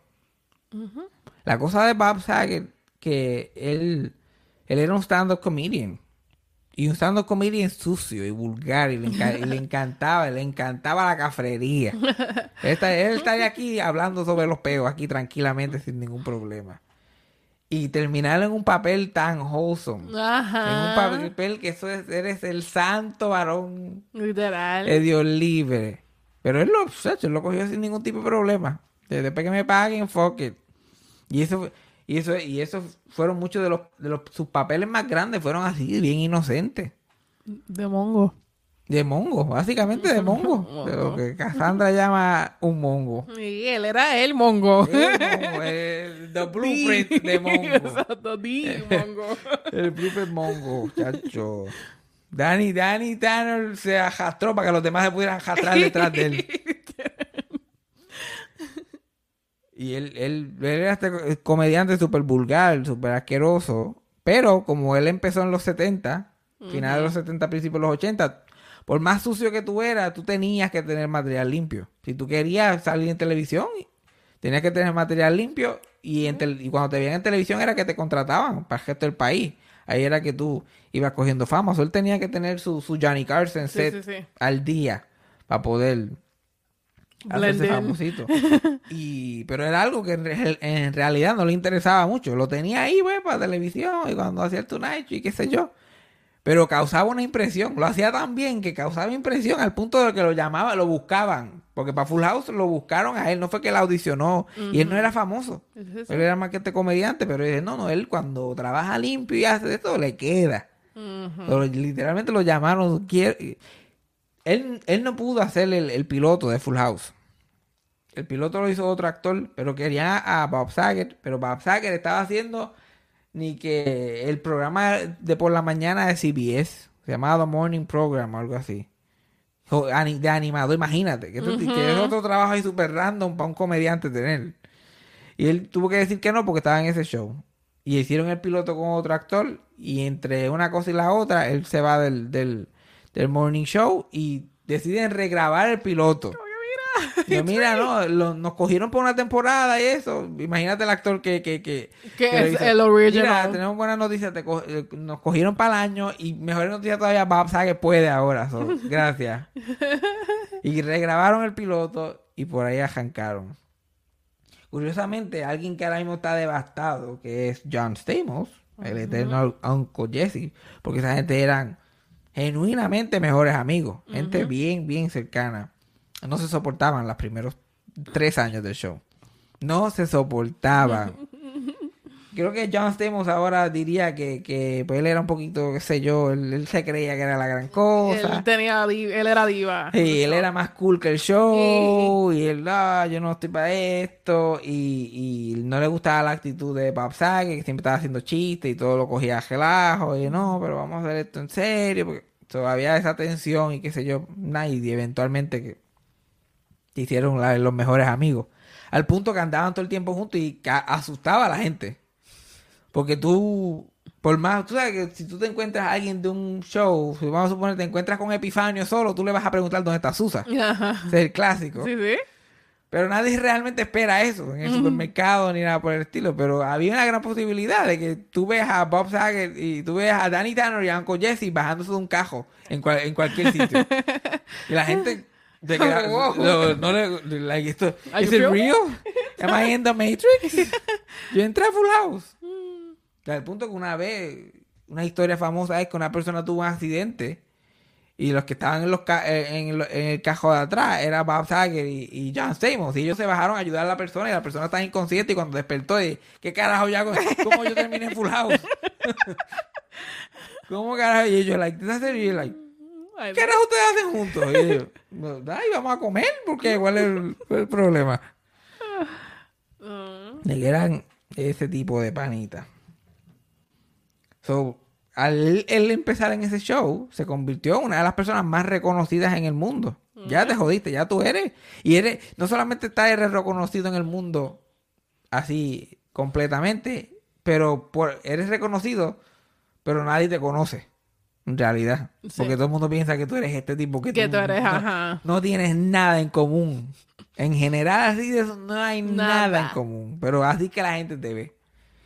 La cosa de Bob Saget, que él, él era un stand-up comedian. Y un stand-up comedian sucio y vulgar. Y le, enca- y le encantaba, le encantaba la cafrería. *laughs* Él, está- él estaría aquí hablando sobre los peos, aquí tranquilamente, sin ningún problema. Y terminar en un papel tan wholesome. En un
Ajá.
papel que eso es, eres el santo varón
Literal.
de Dios libre. Pero él lo, él lo cogió sin ningún tipo de problema. Después que me paguen, fuck it. Y eso, y eso, y eso fueron muchos de los, de los, sus papeles más grandes fueron así, bien inocentes.
De mongo.
De mongo, básicamente de mongo. *laughs* De lo que Cassandra llama un mongo.
Y él era el mongo.
El mongo, el- *laughs* the blueprint de mongo. *laughs*
Exacto, di mongo.
El blueprint mongo, chacho. Danny, Danny Tanner se arrastró para que los demás se pudieran arrastrar detrás de él. Y él, él, él era este comediante súper vulgar, súper asqueroso. Pero como él empezó en los 70, finales de los 70, principios de los 80, por más sucio que tú eras, tú tenías que tener material limpio. Si tú querías salir en televisión, tenías que tener material limpio. Y, en tel- y cuando te veían en televisión era que te contrataban para el resto del país. Ahí era que tú ibas cogiendo fama. O sea, él tenía que tener su, su Johnny Carson
Sí,
set
sí, sí.
al día para poder hacerse
in.
famosito. *laughs* Y, pero era algo que en, re- en realidad no le interesaba mucho. Lo tenía ahí, güey, para televisión y cuando hacía el Tonight y qué sé yo. Pero causaba una impresión. Lo hacía tan bien que causaba impresión al punto de que lo llamaban, lo buscaban. Porque para Full House lo buscaron a él. No fue que él audicionó. Y él no era famoso. Él era más que este comediante. Pero dice, no, no, él cuando trabaja limpio y hace esto, le queda. Pero literalmente lo llamaron. quiere- Él, él no pudo hacer el, el piloto de Full House. El piloto lo hizo otro actor, pero quería a Bob Saget. Pero Bob Saget estaba haciendo ni que el programa de por la mañana de CBS, The Morning Program o algo así. De animador, imagínate, que, es otro trabajo ahí súper random para un comediante tener. Y él tuvo que decir que no porque estaba en ese show. Y hicieron el piloto con otro actor. Y entre una cosa y la otra, él se va del, del, del morning show y deciden regrabar el piloto. Yo, mira, *laughs* no, lo- nos cogieron por una temporada y eso. Imagínate el actor que, que, que,
Que es el original.
Mira, tenemos buenas noticias. te co- eh, nos cogieron para el año y mejores noticias todavía. Bob Saget puede ahora. so, *laughs* gracias. y regrabaron el piloto y por ahí arrancaron. Curiosamente, alguien que ahora mismo está devastado, que es John Stamos, el eterno Uncle Jesse, porque esa gente eran genuinamente mejores amigos, gente bien, bien cercana. No se soportaban los primeros tres años del show. No se soportaban. *laughs* Creo que John Stamos ahora diría que, que pues él era un poquito, qué sé yo, él, él se creía que era la gran cosa.
Él tenía él era diva.
Sí, él era más cool que el show y él, ah, yo no estoy para esto y, y no le gustaba la actitud de Bob Saget que siempre estaba haciendo chistes y todo lo cogía a relajo y no, pero vamos a hacer esto en serio porque todavía esa tensión y qué sé yo, nadie eventualmente que hicieron la- los mejores amigos al punto que andaban todo el tiempo juntos y asustaba a la gente porque tú, por más, tú sabes que si tú te encuentras a alguien de un show, si vamos a suponer te encuentras con Epifanio solo, tú le vas a preguntar dónde está Susa.
Ajá.
Es el clásico.
Sí, sí.
Pero nadie realmente espera eso en el supermercado ni nada por el estilo. Pero había una gran posibilidad de que tú veas a Bob Saget y tú veas a Danny Tanner y a Uncle Jesse bajándose de un cajo en, cual- en cualquier sitio. y la gente se queda- *laughs*
Wow.
no, no le, like, esto,
Are
¿Is
you
it
sure?
real? Am I in the Matrix? *laughs* Yo entré a Full House. Que al punto que una vez, una historia famosa es que una persona tuvo un accidente y los que estaban en, los ca- eh, en, el, en el cajón de atrás era Bob Saget y, y John Stamos. Y ellos se bajaron a ayudar a la persona y la persona estaba inconsciente y cuando despertó, y, ¿qué carajo yo hago? ¿Cómo yo terminé en Full House? *laughs* ¿Cómo carajo? Y ellos, like. Y yo, like, ¿qué carajo ustedes hacen juntos? Y ellos, "No, ay, vamos a comer porque igual es el, el problema. De que eran ese tipo de panita. So, al él empezar en ese show, se convirtió en una de las personas más reconocidas en el mundo. Ya te jodiste, ya tú eres. Y eres, no solamente estás eres reconocido en el mundo así completamente, pero por, eres reconocido, pero nadie te conoce. En realidad.
Sí.
Porque todo el mundo piensa que tú eres este tipo que,
Que tú eres,
no,
ajá.
no tienes nada en común. En general, así de eso no hay nada.
Nada.
en común. Pero así que la gente te ve.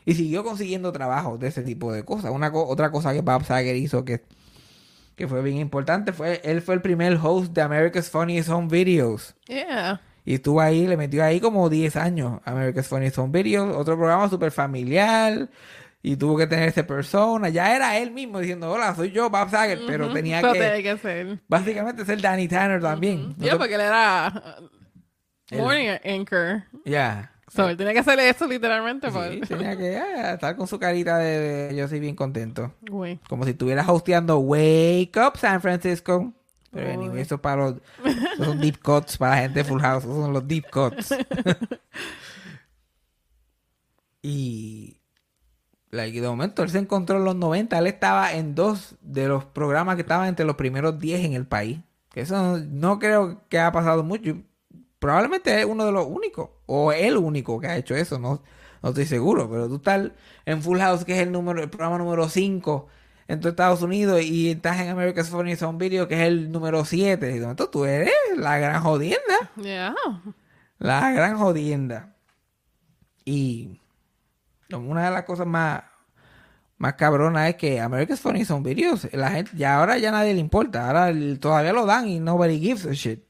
Y siguió consiguiendo trabajo de ese tipo de cosas. Una co- otra cosa que Bob Saget hizo que, que fue bien importante fue, él fue el primer host de America's Funniest Home Videos.
Yeah.
Y estuvo ahí, le metió ahí como 10 años America's Funniest Home Videos, otro programa súper familiar. Y tuvo que tener esa persona. Ya era él mismo diciendo, hola, soy yo, Bob Saget. Pero tenía
Pero
que,
tenía que ser.
básicamente, ser Danny Tanner también. Te-
porque él era uh, morning anchor.
Ya.
So, él tenía que hacer eso literalmente.
Sí, tenía que ah, estar con su carita de, de yo soy bien contento.
Güey.
Como si estuviera hosteando Wake Up San Francisco. Pero anyway, eso para los, esos son deep cuts para la gente de Full House. Esos son los deep cuts. *laughs* y like, de momento él se encontró en los 90. Él estaba en dos de los programas que estaban entre los primeros 10 en el país. Que eso no, no creo que ha pasado mucho. Probablemente es uno de los únicos. O el único que ha hecho eso. No, no estoy seguro. Pero tú estás en Full House, que es el número, el programa número 5 en Estados Unidos. Y estás en America's Funniest Home Video, que es el número 7. Y momento tú eres la gran jodienda.
Yeah.
La gran jodienda. Y una de las cosas más, más cabronas es que America's Funny son videos. La gente, ya ahora ya nadie le importa. Ahora todavía lo dan y nobody gives a shit.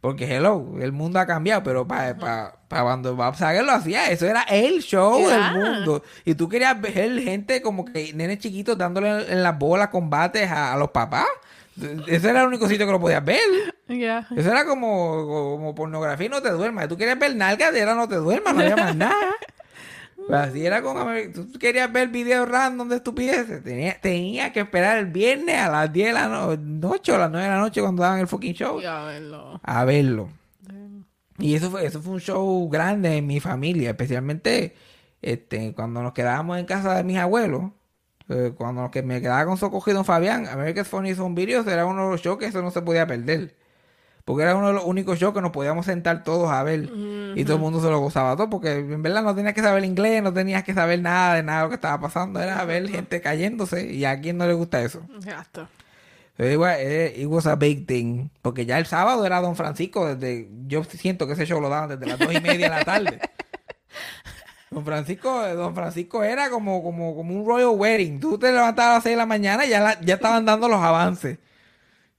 Porque hello, el mundo ha cambiado, pero para cuando Bob Saget lo hacía, eso era el show
Yeah.
del mundo. Y tú querías ver gente como que nenes chiquitos dándole en las bolas combates a, a los papás. Ese era el único sitio que lo podías ver.
Yeah.
Eso era como, como pornografía y no te duermas. Tú querías ver nalgas, era no te duermas, no había más nada. *laughs* Pero así era con Ameri- Tú querías ver videos random de estupideces. Tenía, tenía que esperar el viernes a las 10 de la no- noche o a las 9 de la noche cuando daban el fucking show
Ya verlo.
a verlo. Y eso fue, eso fue un show grande en mi familia, especialmente este, cuando nos quedábamos en casa de mis abuelos. eh, cuando nos que me quedaba con Socoge y Don Fabián, America's Funny Home Videos era uno de los shows que eso no se podía perder. Porque era uno de los únicos shows que nos podíamos sentar todos a ver. Y todo el mundo se lo gozaba todo. Porque en verdad no tenías que saber inglés, no tenías que saber nada de nada de lo que estaba pasando. Era ver gente cayéndose. Y a quién no le gusta eso. So it was, it- it was a big thing. Porque ya el sábado era Don Francisco desde... Yo siento que ese show lo daban desde las dos y media de la tarde. *laughs* Don Francisco, Don Francisco era como, como, como un royal wedding. Tú te levantabas a las seis de la mañana y ya, la- ya estaban dando los avances.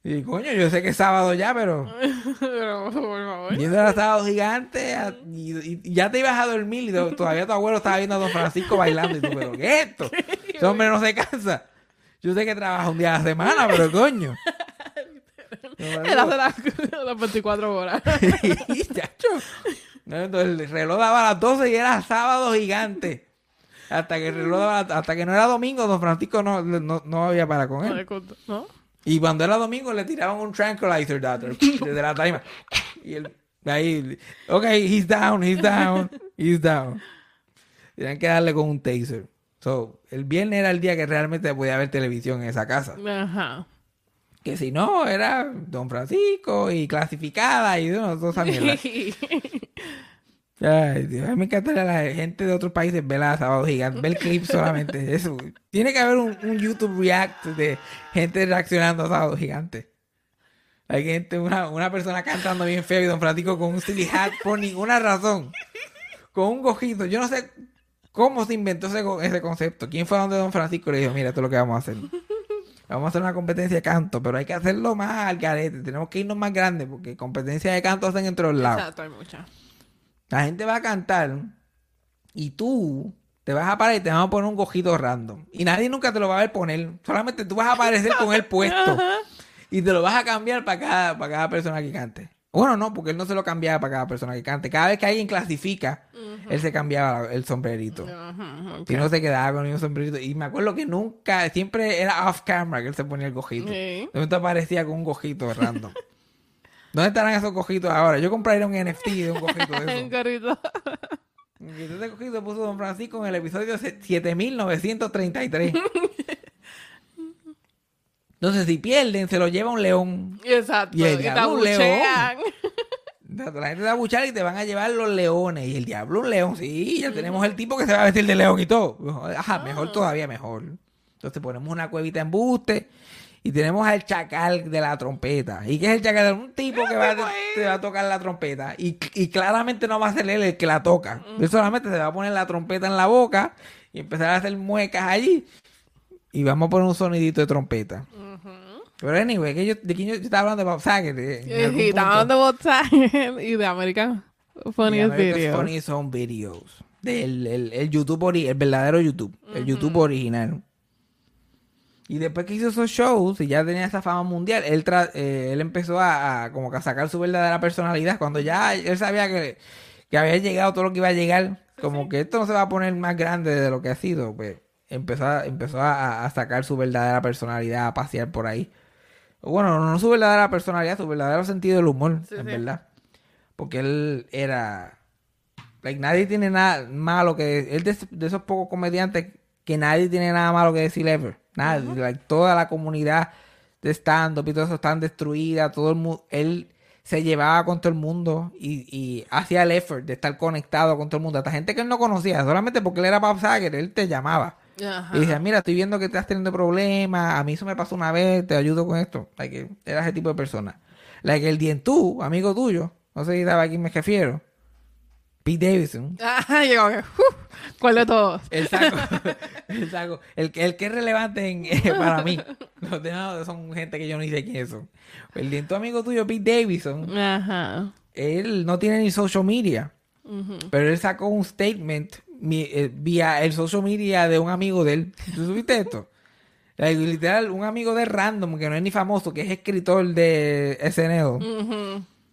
Y coño, yo sé que es sábado ya, pero... *laughs*
Pero, por favor.
Y eso era sábado gigante a- y, y- y ya te ibas a dormir y to- todavía tu abuelo estaba viendo a Don Francisco bailando y tú, pero ¿qué es esto? *laughs* Ese hombre no se cansa. Yo sé que trabaja un día a la semana, pero coño. *laughs*
Él hace las, las 24 horas.
Y, chacho, entonces el reloj daba a las 12 y era sábado gigante. Hasta que el reloj daba, hasta que no era domingo, don Francisco no, no, no había para con él.
¿No?
Y cuando era domingo le tiraban un tranquilizer *laughs* desde la tarima. Y él, ahí, ok, he's down, he's down, he's down. Tenían que darle con un taser. So, el viernes era el día que realmente podía ver televisión en esa casa.
Ajá.
Que si no, era Don Francisco y clasificada y no, toda esa mierda. *laughs* Ay, Dios, a mí me encanta la gente de otros países ver a Sábado Gigante, ver clips solamente. Eso. Tiene que haber un, YouTube React de gente reaccionando a Sábado Gigante. Hay gente, una, una persona cantando bien feo y Don Francisco con un silly hat por ninguna razón. Con un gojito. Yo no sé cómo se inventó ese, ese concepto. ¿Quién fue a donde Don Francisco le dijo, mira, esto es lo que vamos a hacer? Vamos a hacer una competencia de canto, pero hay que hacerlo más al garete. Tenemos que irnos más grandes porque competencia de canto hacen entre los lados.
Exacto, hay mucha.
La gente va a cantar y tú te vas a parar y te vamos a poner un cojito random. Y nadie nunca te lo va a ver poner. Solamente tú vas a aparecer con él puesto. Y te lo vas a cambiar para cada, para cada persona que cante. Bueno, no, porque él no se lo cambiaba para cada persona que cante. Cada vez que alguien clasifica, él se cambiaba el sombrerito.
Ok.
Si no se quedaba con un sombrerito. Y me acuerdo que nunca, siempre era off camera que él se ponía el cojito. Aparecía con un cojito random. *laughs* ¿Dónde estarán esos cojitos ahora? Yo compraría un NFT de un cojito de *laughs*
Un
eso. entonces cogí y se puso Don Francisco en el episodio se- 7933. Entonces, si pierden, se lo lleva un león.
Exacto.
Y el diablo, un
abuchean.
La gente te va a buchar y te van a llevar los leones. Y el diablo, un león. Sí, ya tenemos el tipo que se va a vestir de león y todo. Ajá, mejor todavía, mejor. Entonces ponemos una cuevita en buste. Y tenemos al chacal de la trompeta. ¿Y qué es el chacal? Un tipo que va, *laughs* te va a tocar la trompeta. Y, y claramente no va a ser él el que la toca. Él solamente se va a poner la trompeta en la boca y empezar a hacer muecas allí. Y vamos a poner un sonidito de trompeta. Pero anyway, que yo, de quién yo, yo estaba hablando de Bob Saget. eh, algún
Y estaban
punto.
de WhatsApp y de American Funniest
Y America's
Video.
Funny Home Videos. Del el, el YouTube, ori- el verdadero YouTube. El YouTube original. Y después que hizo esos shows y ya tenía esa fama mundial, él, tra- eh, él empezó a, a como que a sacar su verdadera personalidad. Cuando ya él sabía que, que había llegado todo lo que iba a llegar, como que esto no se va a poner más grande de lo que ha sido, pues empezó a, empezó a, a sacar su verdadera personalidad, a pasear por ahí. Bueno, no su verdadera personalidad, su verdadero sentido del humor,
Sí,
en
sí.
verdad. Porque él era. Like, nadie tiene nada malo que. Él de, de esos pocos comediantes que nadie tiene nada malo que decir ever. Like, toda la comunidad de stand-up y todo eso están destruida. Todo el mundo. Él se llevaba con todo el mundo y, y hacía el effort de estar conectado con todo el mundo. Hasta gente que él no conocía, solamente porque él era Bob Saget, él te llamaba.
Ajá.
Y decía, mira, estoy viendo que estás teniendo problemas, a mí eso me pasó una vez, te ayudo con esto. Like, era ese tipo de persona. La que el Dientú, amigo tuyo, no sé si a quién me refiero. Pete Davidson.
Ajá, yo ¿cuál de todos?
El saco, *laughs* el saco, el, que- el que es relevante en- eh, para mí. *laughs* Los demás son gente que yo no sé quiénes son. El Dientú, amigo tuyo, Pete Davidson,
Ajá.
él no tiene ni social media. Pero él sacó un statement mi- eh, vía el social media de un amigo de él. ¿Tú supiste esto? Like, literal, un amigo de random que no es ni famoso, que es escritor de SNL.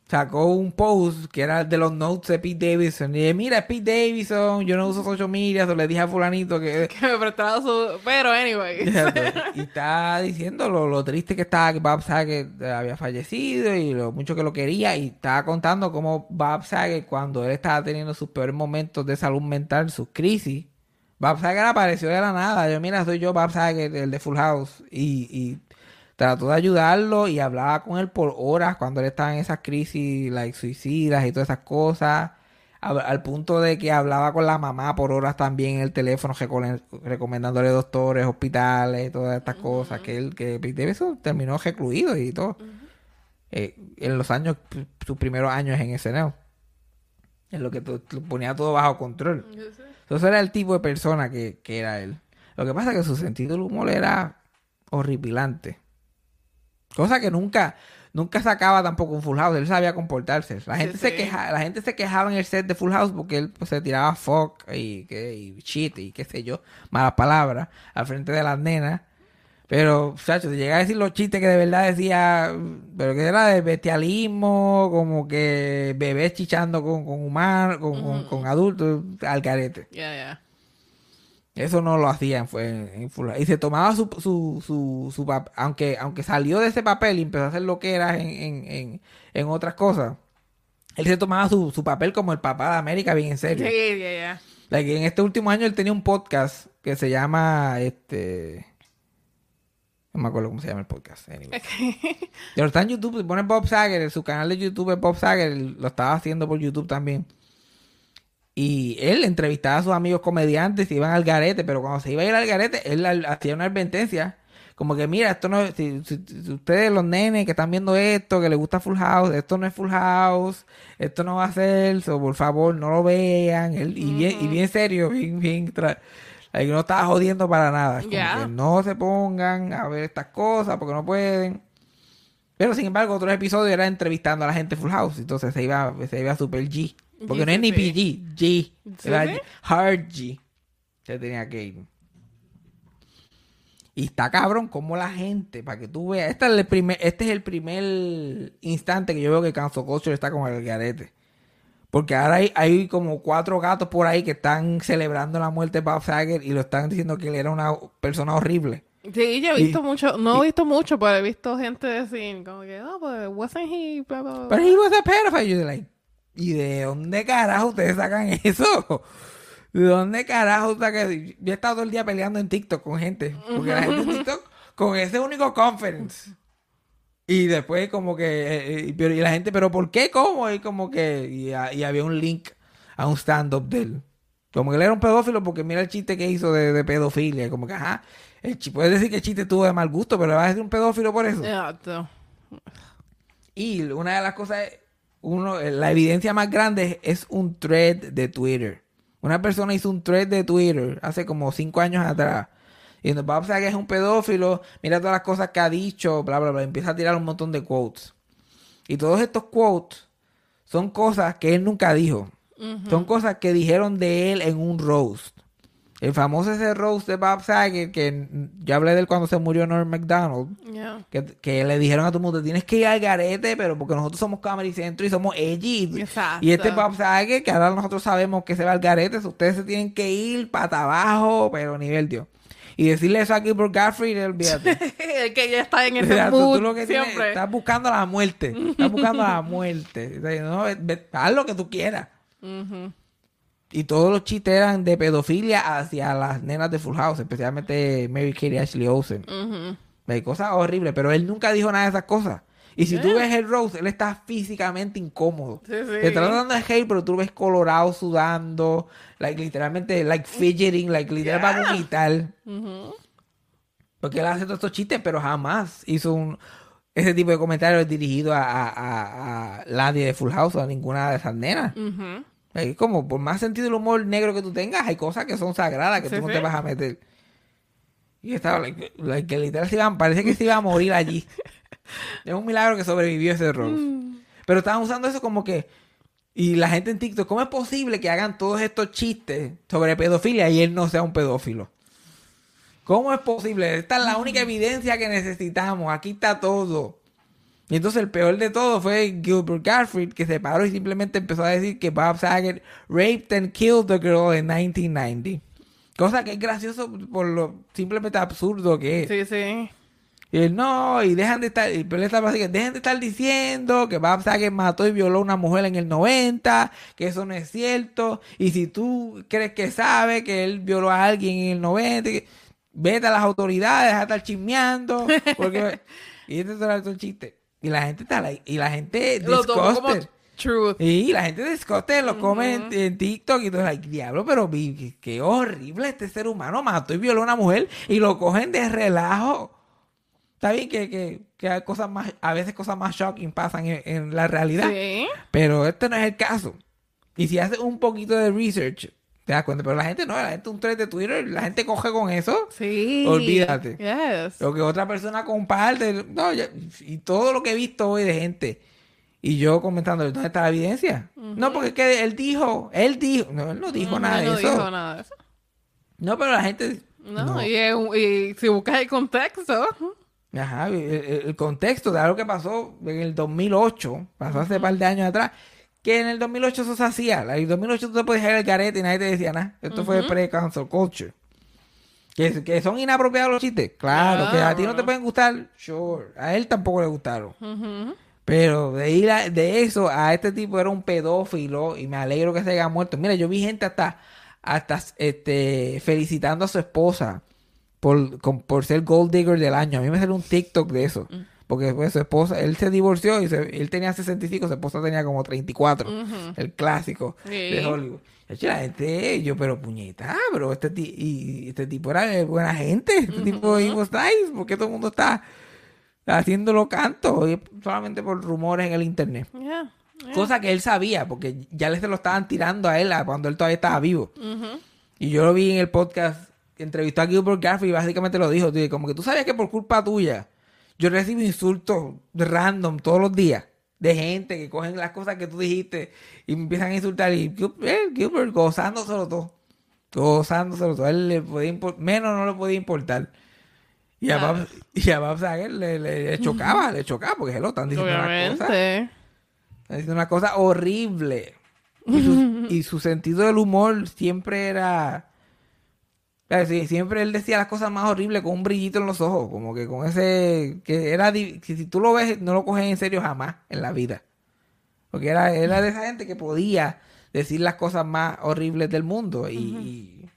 Sacó un post que era de los notes de Pete Davidson. Y dije, mira, es Pete Davidson, yo no uso social media, se le dije a fulanito que... *laughs*
Que me prestaba su... Pero, anyway. *laughs*
y está diciendo lo, lo triste que estaba que Bob Saget había fallecido y lo mucho que lo quería y estaba contando cómo Bob Saget cuando él estaba teniendo sus peores momentos de salud mental, sus crisis, Bob Saget apareció de la nada. Yo, mira, soy yo Bob Saget, el de Full House y, y trató de ayudarlo y hablaba con él por horas cuando él estaba en esas crisis, like suicidas y todas esas cosas. Al, al punto de que hablaba con la mamá por horas también en el teléfono, recomendándole doctores, hospitales todas estas cosas. Que él, que Pete Davidson terminó recluido y todo. Eh, en los años, sus primeros años en SNL. En lo que to- lo ponía todo bajo control. Entonces era el tipo de persona que, que era él. Lo que pasa es que su sentido del humor era horripilante. Cosa que nunca, nunca sacaba tampoco un Full House. Él sabía comportarse. La gente, se,
sí.
queja, la gente se quejaba en el set de Full House porque él pues, se tiraba fuck y, que, y shit y qué sé yo, malas palabras al frente de las nenas. Pero, chacho, te llega a decir los chistes que de verdad decía, pero que era de bestialismo, como que bebés chichando con, con humanos, con, con- con adultos, al carete.
Ya, ya.
Eso no lo hacía en, en Full. Y se tomaba su, su, su, su pap- aunque, aunque salió de ese papel y empezó a hacer lo que era en, en, en, en otras cosas, él se tomaba su, su papel como el papá de América bien en serio.
Sí, ya.
Like, en este último año él tenía un podcast que se llama este no me acuerdo cómo se llama el podcast anyway. pero está en YouTube si pones Bob Sager su canal de YouTube es Bob Sager lo estaba haciendo por YouTube también y él entrevistaba a sus amigos comediantes y iban al garete pero cuando se iba a ir al garete él hacía una advertencia como que mira esto no si, si- si ustedes los nenes que están viendo esto que les gusta Full House esto no es Full House esto no va a ser so, por favor no lo vean Él- y bien y bien serio bien bien like, no estaba jodiendo para nada. Como que no se pongan a ver estas cosas porque no pueden. Pero sin embargo otros episodios era entrevistando a la gente Full House entonces se iba se iba super G porque no es ni. PG G
¿Sí,
era? G- hard G se tenía que ir y está cabrón como la gente, para que tú veas, este es el primer, este es el primer instante que yo veo que Cancel Culture está con el garete. Porque ahora hay, hay como cuatro gatos por ahí que están celebrando la muerte de Bob Saget y lo están diciendo que él era una persona horrible.
Sí, yo he
Y-
visto mucho, no he visto mucho, pero he visto gente decir como que, oh, pues, wasn't he, blah, blah, blah.
Pero he was a pedophile. You're like, ¿Y de dónde carajo ustedes sacan *laughs* eso? ¿De dónde carajo sacan? Yo he estado todo el día peleando en TikTok con gente. Porque la gente en TikTok con ese único conference. Y después como que... eh, eh, pero- y la gente, ¿pero por qué? ¿Cómo? Y como que... Y, a- y había un link a un stand-up de él. Como que él era un pedófilo porque mira el chiste que hizo de, de pedofilia. Como que, ajá, el chi- puedes decir que el chiste tuvo de mal gusto, pero vas a decir un pedófilo por eso.
Exacto.
Y una de las cosas, es- uno, eh, la evidencia más grande es un thread de Twitter. Una persona hizo un thread de Twitter hace como cinco años atrás. Y nos va a pensar que es un pedófilo, mira todas las cosas que ha dicho, bla, bla, bla. Empieza a tirar un montón de quotes. Y todos estos quotes son cosas que él nunca dijo. Son cosas que dijeron de él en un roast. El famoso ese roast de Bob Saget, que yo hablé de él cuando se murió Norm MacDonald.
Yeah.
Que, que le dijeron a todo el mundo, tienes que ir al garete, pero porque nosotros somos Comedy Centro y somos edgy.
Exacto.
Y este Bob Saget, que ahora nosotros sabemos que se va al garete, ustedes se tienen que ir para abajo, pero nivel Dios. Y decirle eso a Gilbert Gottfried, olvídate. *laughs*
Es que ya está en *laughs*
O
ese
sea, tú,
mood
tú lo que tienes-
siempre.
estás buscando la muerte. Estás buscando la muerte. O sea, no, haz lo que tú quieras. Y todos los chistes eran de pedofilia hacia las nenas de Full House, especialmente Mary Kate y Ashley Olsen. Hay cosas horribles, pero él nunca dijo nada de esas cosas. Y si tú ves el Rose, él está físicamente incómodo.
Sí, sí.
Te está tratando de hate, pero tú lo ves colorado, sudando, like, literalmente, like fidgeting, like literal para vomitar. Porque él hace todos estos chistes, pero jamás hizo un ese tipo de comentarios dirigido a, a, a, a nadie de Full House o a ninguna de esas nenas. Es como, por más sentido del humor negro que tú tengas, hay cosas que son sagradas que
Sí,
tú no
sí.
te vas a meter. Y estaba, like, like, que literal se iba, parece que se iba a morir allí. *laughs* es un milagro que sobrevivió ese Rose. Pero estaban usando eso como que. Y la gente en TikTok, ¿cómo es posible que hagan todos estos chistes sobre pedofilia y él no sea un pedófilo? ¿Cómo es posible? Esta es la única evidencia que necesitamos. Aquí está todo. Y entonces el peor de todo fue Gilbert Gottfried, que se paró y simplemente empezó a decir que Bob Saget raped and killed the girl in 1990. Cosa que es gracioso por lo simplemente absurdo que es.
Sí, sí.
Y él, no, y dejan de estar, y pero él estaba así dejen de estar diciendo que Bob Saget mató y violó a una mujer en el 90, que eso no es cierto. Y si tú crees que sabe que él violó a alguien en el 90, que- vete a las autoridades, deja de estar chismeando. Porque, *laughs* y este es todo el chiste. Y la gente está like- y la gente
Lo
disgusted.
truth.
Y la gente discote lo come en, en TikTok y todo, like, diablo, pero qué horrible este ser humano mató y violó a una mujer y lo cogen de relajo. Está bien que, que, que hay cosas más, a veces cosas más shocking pasan en, en la realidad,
Sí.
pero este no es el caso. Y si haces un poquito de research, te das cuenta, pero la gente no, la gente un thread de Twitter, la gente coge con eso.
Sí.
Olvídate.
Yes.
Lo que otra persona comparte. No, y todo lo que he visto hoy de gente. Y yo comentando, ¿dónde está la evidencia? No, porque es que él dijo, él dijo, no, él no dijo nada
no
de eso.
dijo nada de eso.
No, pero la gente.
No,
no.
Y, si buscas el contexto,
Ajá, el, contexto de algo que pasó en el 2008, pasó hace un par de años atrás, que en el 2008 eso se hacía. En el 2008 tú te podías ir al garete y nadie te decía nada. Esto fue pre-cancel culture. Que, que son inapropiados los chistes. Claro, que a ti no te pueden gustar, sure. A él tampoco le gustaron. Pero de ir a- de eso a este tipo era un pedófilo y me alegro que se haya muerto. Mira, yo vi gente hasta, hasta este, felicitando a su esposa por, con- por ser Gold Digger del año. A mí me salió un TikTok de eso. Porque pues, su esposa, él se divorció y se- él tenía 65, su esposa tenía como 34. El clásico
Sí.
de Hollywood. La gente, yo, pero puñeta, pero este, y este tipo era buena gente. Este tipo he was nice. porque todo el mundo está haciéndolo canto? Y solamente por rumores en el internet.
yeah.
Cosa que él sabía, porque ya le se lo estaban tirando a él cuando él todavía estaba vivo. Y yo lo vi en el podcast, entrevistó a Gilbert Gaffrey y básicamente lo dijo, tío, como que tú sabías que por culpa tuya, yo recibo insultos random todos los días de gente que cogen las cosas que tú dijiste y me empiezan a insultar y Gil- eh, Gilbert gozándoselo todo. Gozándoselo todo. Él le podía menos no le podía importar. Y a,
Ah.
Bob, y a Bob le, le- le chocaba, le chocaba, porque se lo están diciendo una cosa.
Obviamente.
Es una cosa horrible. Y su, *laughs* y su sentido del humor siempre era... siempre él decía las cosas más horribles con un brillito en los ojos. Como que con ese... Que era... que si tú lo ves, no lo coges en serio jamás en la vida. Porque era, era de esa gente que podía decir las cosas más horribles del mundo. Y, y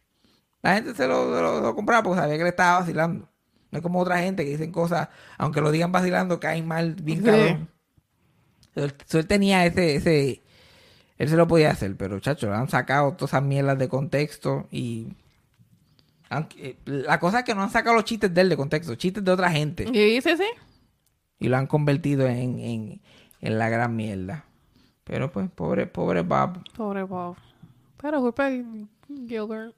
la gente se lo, se lo- lo compraba porque sabía que le estaba vacilando. No es como otra gente que dicen cosas, aunque lo digan vacilando, caen mal, bien
Sí.
cabrón. Él tenía ese, ese, él se lo podía hacer, pero chacho, le han sacado todas esas mierdas de contexto y aunque- eh, la cosa es que no han sacado los chistes de él de contexto, chistes de otra gente
Y sí, sí.
y lo han convertido en, en, en la gran mierda. Pero pues, pobre, pobre Bob.
Pobre Bob. Pero culpa de Gilbert.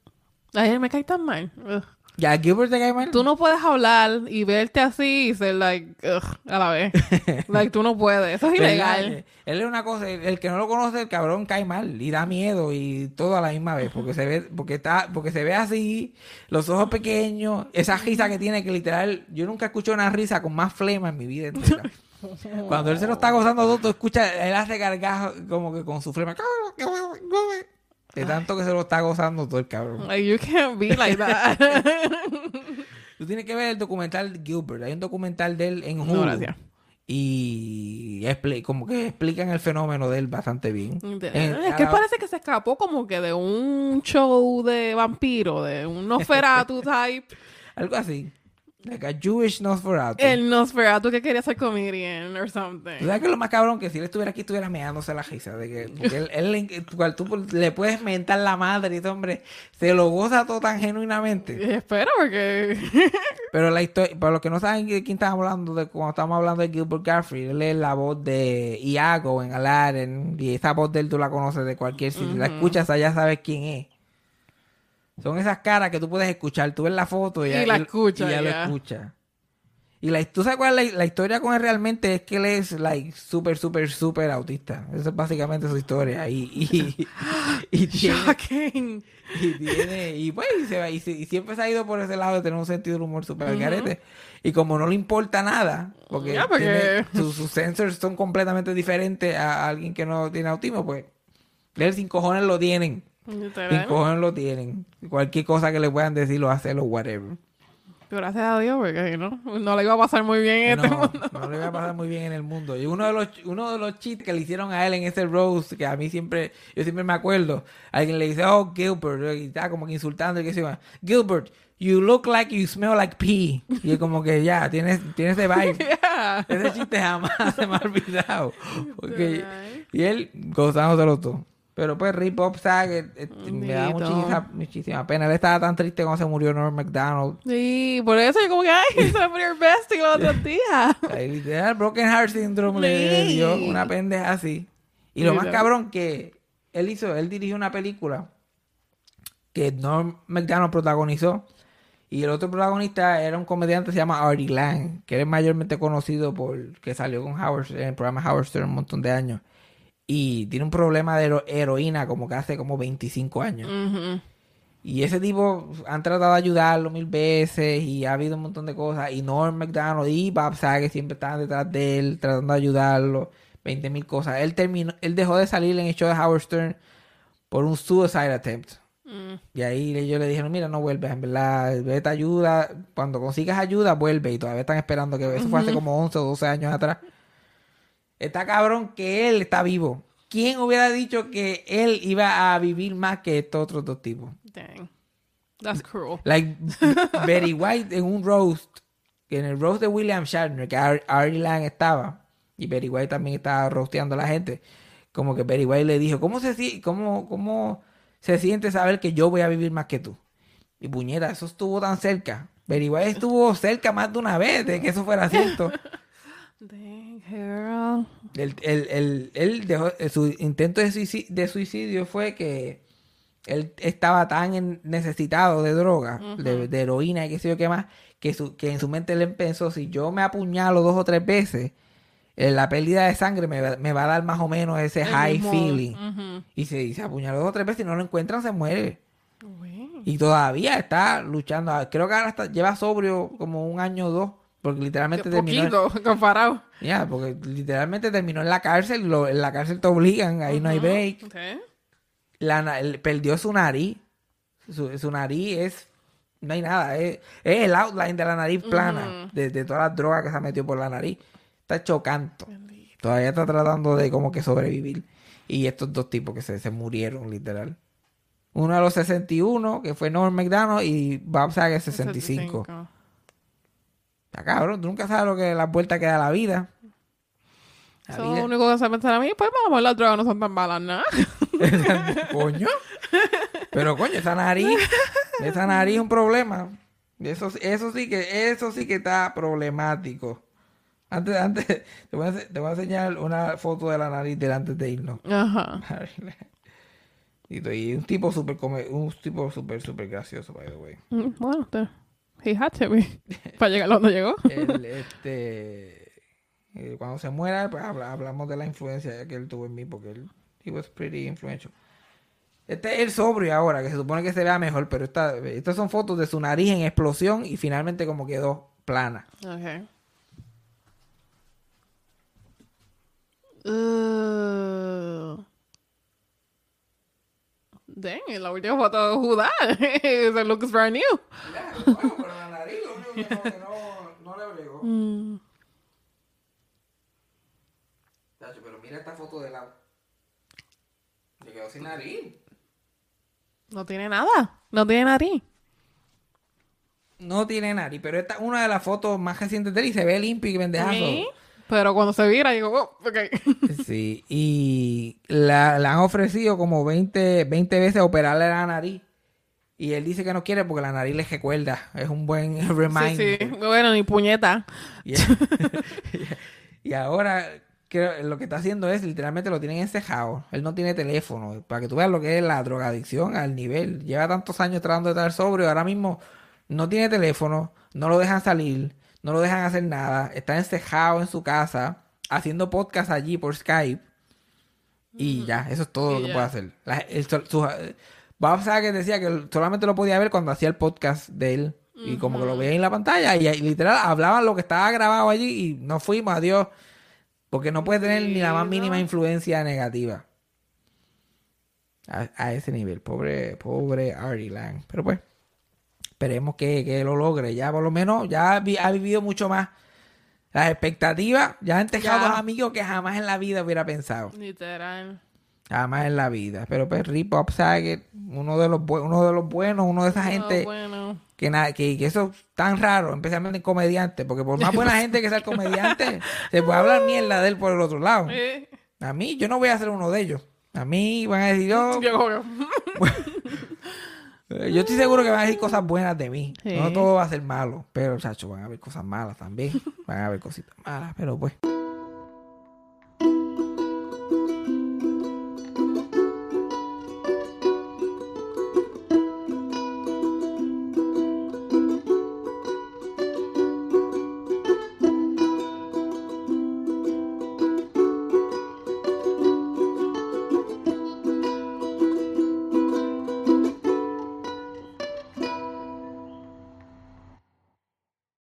A él me cae tan mal. Ugh.
Ya, Gilbert te cae mal.
Tú no puedes hablar y verte así y ser like, ugh, a la vez. *laughs* like, tú no puedes. Eso es ilegal.
Él es una cosa, el, el que no lo conoce, el cabrón cae mal y da miedo y todo a la misma vez, porque se ve, porque está, porque se ve así, los ojos pequeños, esa risa que tiene que literal, yo nunca escuché una risa con más flema en mi vida entera. *laughs* Cuando él se lo está gozando todo, tú escuchas, él hace gargajo como que con su flema. De tanto que se lo está gozando todo el cabrón.
Like, you can't be like that. *laughs*
Tú tienes que ver el documental de Gilbert. Hay un documental de él en Hulu.
No, gracias.
Y como que explican el fenómeno de él bastante bien. En-
es que parece que se escapó como que de un show de vampiro, de un *laughs* Nosferatu type.
Algo así. Like a Jewish Nosferatu.
El Nosferatu que quería ser comedian or something.
¿Tú sabes que lo más cabrón? Que si él estuviera aquí, estuviera meándose la risa. De que, porque él, él cual tú le puedes mentar la madre y ese hombre se lo goza todo tan genuinamente.
Y espera, porque. *laughs*
Pero la historia, para los que no saben de quién estamos hablando, de cuando estamos hablando de Gilbert Gottfried, él es la voz de Iago en Aladdin. Y esa voz de él tú la conoces de cualquier sitio. La escuchas allá, sabes quién es. Son esas caras que tú puedes escuchar. Tú ves la foto y,
Y
ya,
la escuchas,
y ya lo
ya.
escuchas. Y la, tú sabes cuál es la, la historia con él realmente es que él es like súper, súper, súper autista. Esa es básicamente su historia. Y, y, y *laughs* tiene, y tiene, y pues, y, se va- y siempre se ha ido por ese lado de tener un sentido del humor súper al garete. Y como no le importa nada, porque,
Ya, porque-
tiene- sus, sus sensors son completamente diferentes a alguien que no tiene autismo, pues, él sin cojones lo tienen.
Literal.
cojones lo tienen. Cualquier cosa que le puedan decir lo hace, lo whatever.
Gracias a Dios, porque no, no le iba a pasar muy bien en este
No,
mundo.
no le va a pasar muy bien en el mundo. Y uno de los uno de los chistes que le hicieron a él en ese roast, que a mí siempre, yo siempre me acuerdo, alguien le dice, oh, Gilbert, y está como que insultando y que se llama, Gilbert, you look like you smell like pee. Y es como que ya, tienes, tienes ese vibe. *laughs*
Yeah.
Ese chiste jamás se me ha olvidado. *laughs* Porque- y él gozándoselo todo. Pero pues Rip Bob Saget eh, me da muchísima, muchísima pena. Él estaba tan triste cuando se murió Norm MacDonald.
Sí, por eso yo como que, ay, se me your bestie los otros días.
Literal, Broken Heart Syndrome le, le dio una pendeja así. Y lo más cabrón que él hizo, él dirigió una película que Norm McDonald protagonizó. Y el otro protagonista era un comediante que se llama Artie Lang, que es mayormente conocido por que salió con Howard en el programa Howard Stern un montón de años. Y tiene un problema de hero- heroína como que hace como 25 años. Y ese tipo han tratado de ayudarlo mil veces y ha habido un montón de cosas. Y Norm McDonald y Bob Saget siempre estaban detrás de él tratando de ayudarlo. 20 mil cosas. Él terminó, él dejó de salir en el show de Howard Stern por un suicide attempt.
Mm.
Y ahí ellos le dijeron, mira, no vuelves, en verdad, vete ayuda. Cuando consigas ayuda, vuelve. Y todavía están esperando que eso fue hace como 11 o 12 años atrás. Está cabrón que él está vivo. ¿Quién hubiera dicho que él iba a vivir más que estos otros dos tipos?
Dang. That's cruel.
Like *laughs* Betty White en un roast, que en el roast de William Shatner, que Ar- Artie Lang estaba, y Betty White también estaba rosteando a la gente, como que Betty White le dijo, ¿cómo se, cómo, cómo se siente saber que yo voy a vivir más que tú? Y puñeta, eso estuvo tan cerca. Betty White estuvo cerca más de una vez de que eso fuera cierto. *laughs*
Girl.
El, el, el- él dejó, eh, su intento de suicidio, de suicidio fue que él estaba tan necesitado de droga, de, de heroína y qué sé yo qué más, que, su, que en su mente él pensó, si yo me apuñalo dos o tres veces, eh, la pérdida de sangre me, va- me va a dar más o menos ese
El
high feeling. Y se, y se apuñaló dos o tres veces y no lo encuentran, se muere.
Uy.
Y todavía está luchando. Creo que ahora está- lleva sobrio como un año o dos, porque literalmente
Qué
terminó...
poquito *laughs* comparado.
Ya, porque literalmente terminó en la cárcel, lo- en la cárcel te obligan, ahí no hay break.
Okay.
La, él perdió su nariz, su, su nariz es, no hay nada, es, es el outline de la nariz plana, de, de todas las drogas que se ha metido por la nariz. Está chocante. Todavía está tratando de como que sobrevivir. Y estos dos tipos que se, se murieron, literal. Uno a los 61, que fue Norm McDonald, y Bob Saget 65. Está cabrón, tú nunca sabes lo que la vuelta que da la vida. La
Eso es
vida-
lo único que se pensar a mí, pues vamos, las drogas no son tan malas, nada. *laughs*
coño. Pero coño, esa nariz, esa nariz es un problema. Eso, eso sí que, eso sí que está problemático. Antes, antes, te voy, a, te voy a enseñar una foto de la nariz delante de irnos.
Ajá.
Y un tipo súper un tipo súper, súper gracioso, by the way.
Mm, Bueno, te, he had to be. Para llegar a donde llegó. *laughs*
Él, este, eh, cuando se muera, pues habla- hablamos de la influencia que él tuvo en mí, porque él, he was pretty influential. Este es el sobrio ahora, que se supone que se vea mejor, pero esta, estas son fotos de su nariz en explosión y finalmente como quedó plana.
Ok. Uh, dang, la última foto de Judá. *laughs* It looks brand new.
Bueno, pero la nariz lo único que no, no, le bregó.
Mm.
Tacho, pero mira esta foto de la... Se quedó sin nariz.
No tiene nada. No tiene nariz.
No tiene nariz, pero esta es una de las fotos más recientes de él y se ve limpio y pendejazo.
Sí, Pero cuando se vira, digo, oh, ok. *laughs*
Sí, y la, le han ofrecido como 20, 20 veces operarle la nariz. Y él dice que no quiere porque la nariz le recuerda. Es un buen *laughs*
sí,
reminder.
sí. Bueno, ni puñeta.
Y, *laughs* y ahora lo que está haciendo es literalmente lo tienen encejado. Él no tiene teléfono. Para que tú veas lo que es la drogadicción al nivel. Lleva tantos años tratando de estar sobrio. Ahora mismo no tiene teléfono. No lo dejan salir. No lo dejan hacer nada. Está encejado en su casa. Haciendo podcast allí por Skype. Y ya, eso es todo
Y
lo que
ya.
puede hacer. La- el- su- Bob Saget decía que solamente lo podía ver cuando hacía el podcast de él. Y como que lo veía en la pantalla. Y, y literal hablaban lo que estaba grabado allí. Y nos fuimos, adiós. Porque no puede tener ni la más mínima
no.
influencia negativa. A, a ese nivel. Pobre, pobre Artie Lang. Pero pues, esperemos que, que lo logre. Ya por lo menos, ya vi- ha vivido mucho más. Las expectativas ya han dejado dos amigos que jamás en la vida hubiera pensado.
Literal.
Jamás en la vida. Pero pues Rip Saget, uno de los uno de los buenos, uno de esa gente
No, bueno.
que, que, que eso es tan raro, especialmente en comediantes, porque por más *laughs* buena gente que sea el comediante, se puede hablar mierda de él por el otro lado. A mí, yo no voy a ser uno de ellos. A mí van a decir, yo, *laughs*
yo *laughs*
yo estoy seguro que van a decir cosas buenas de mí.
Sí.
No todo va a ser malo, pero chacho, van a haber cosas malas también. Van a haber cositas malas, pero pues.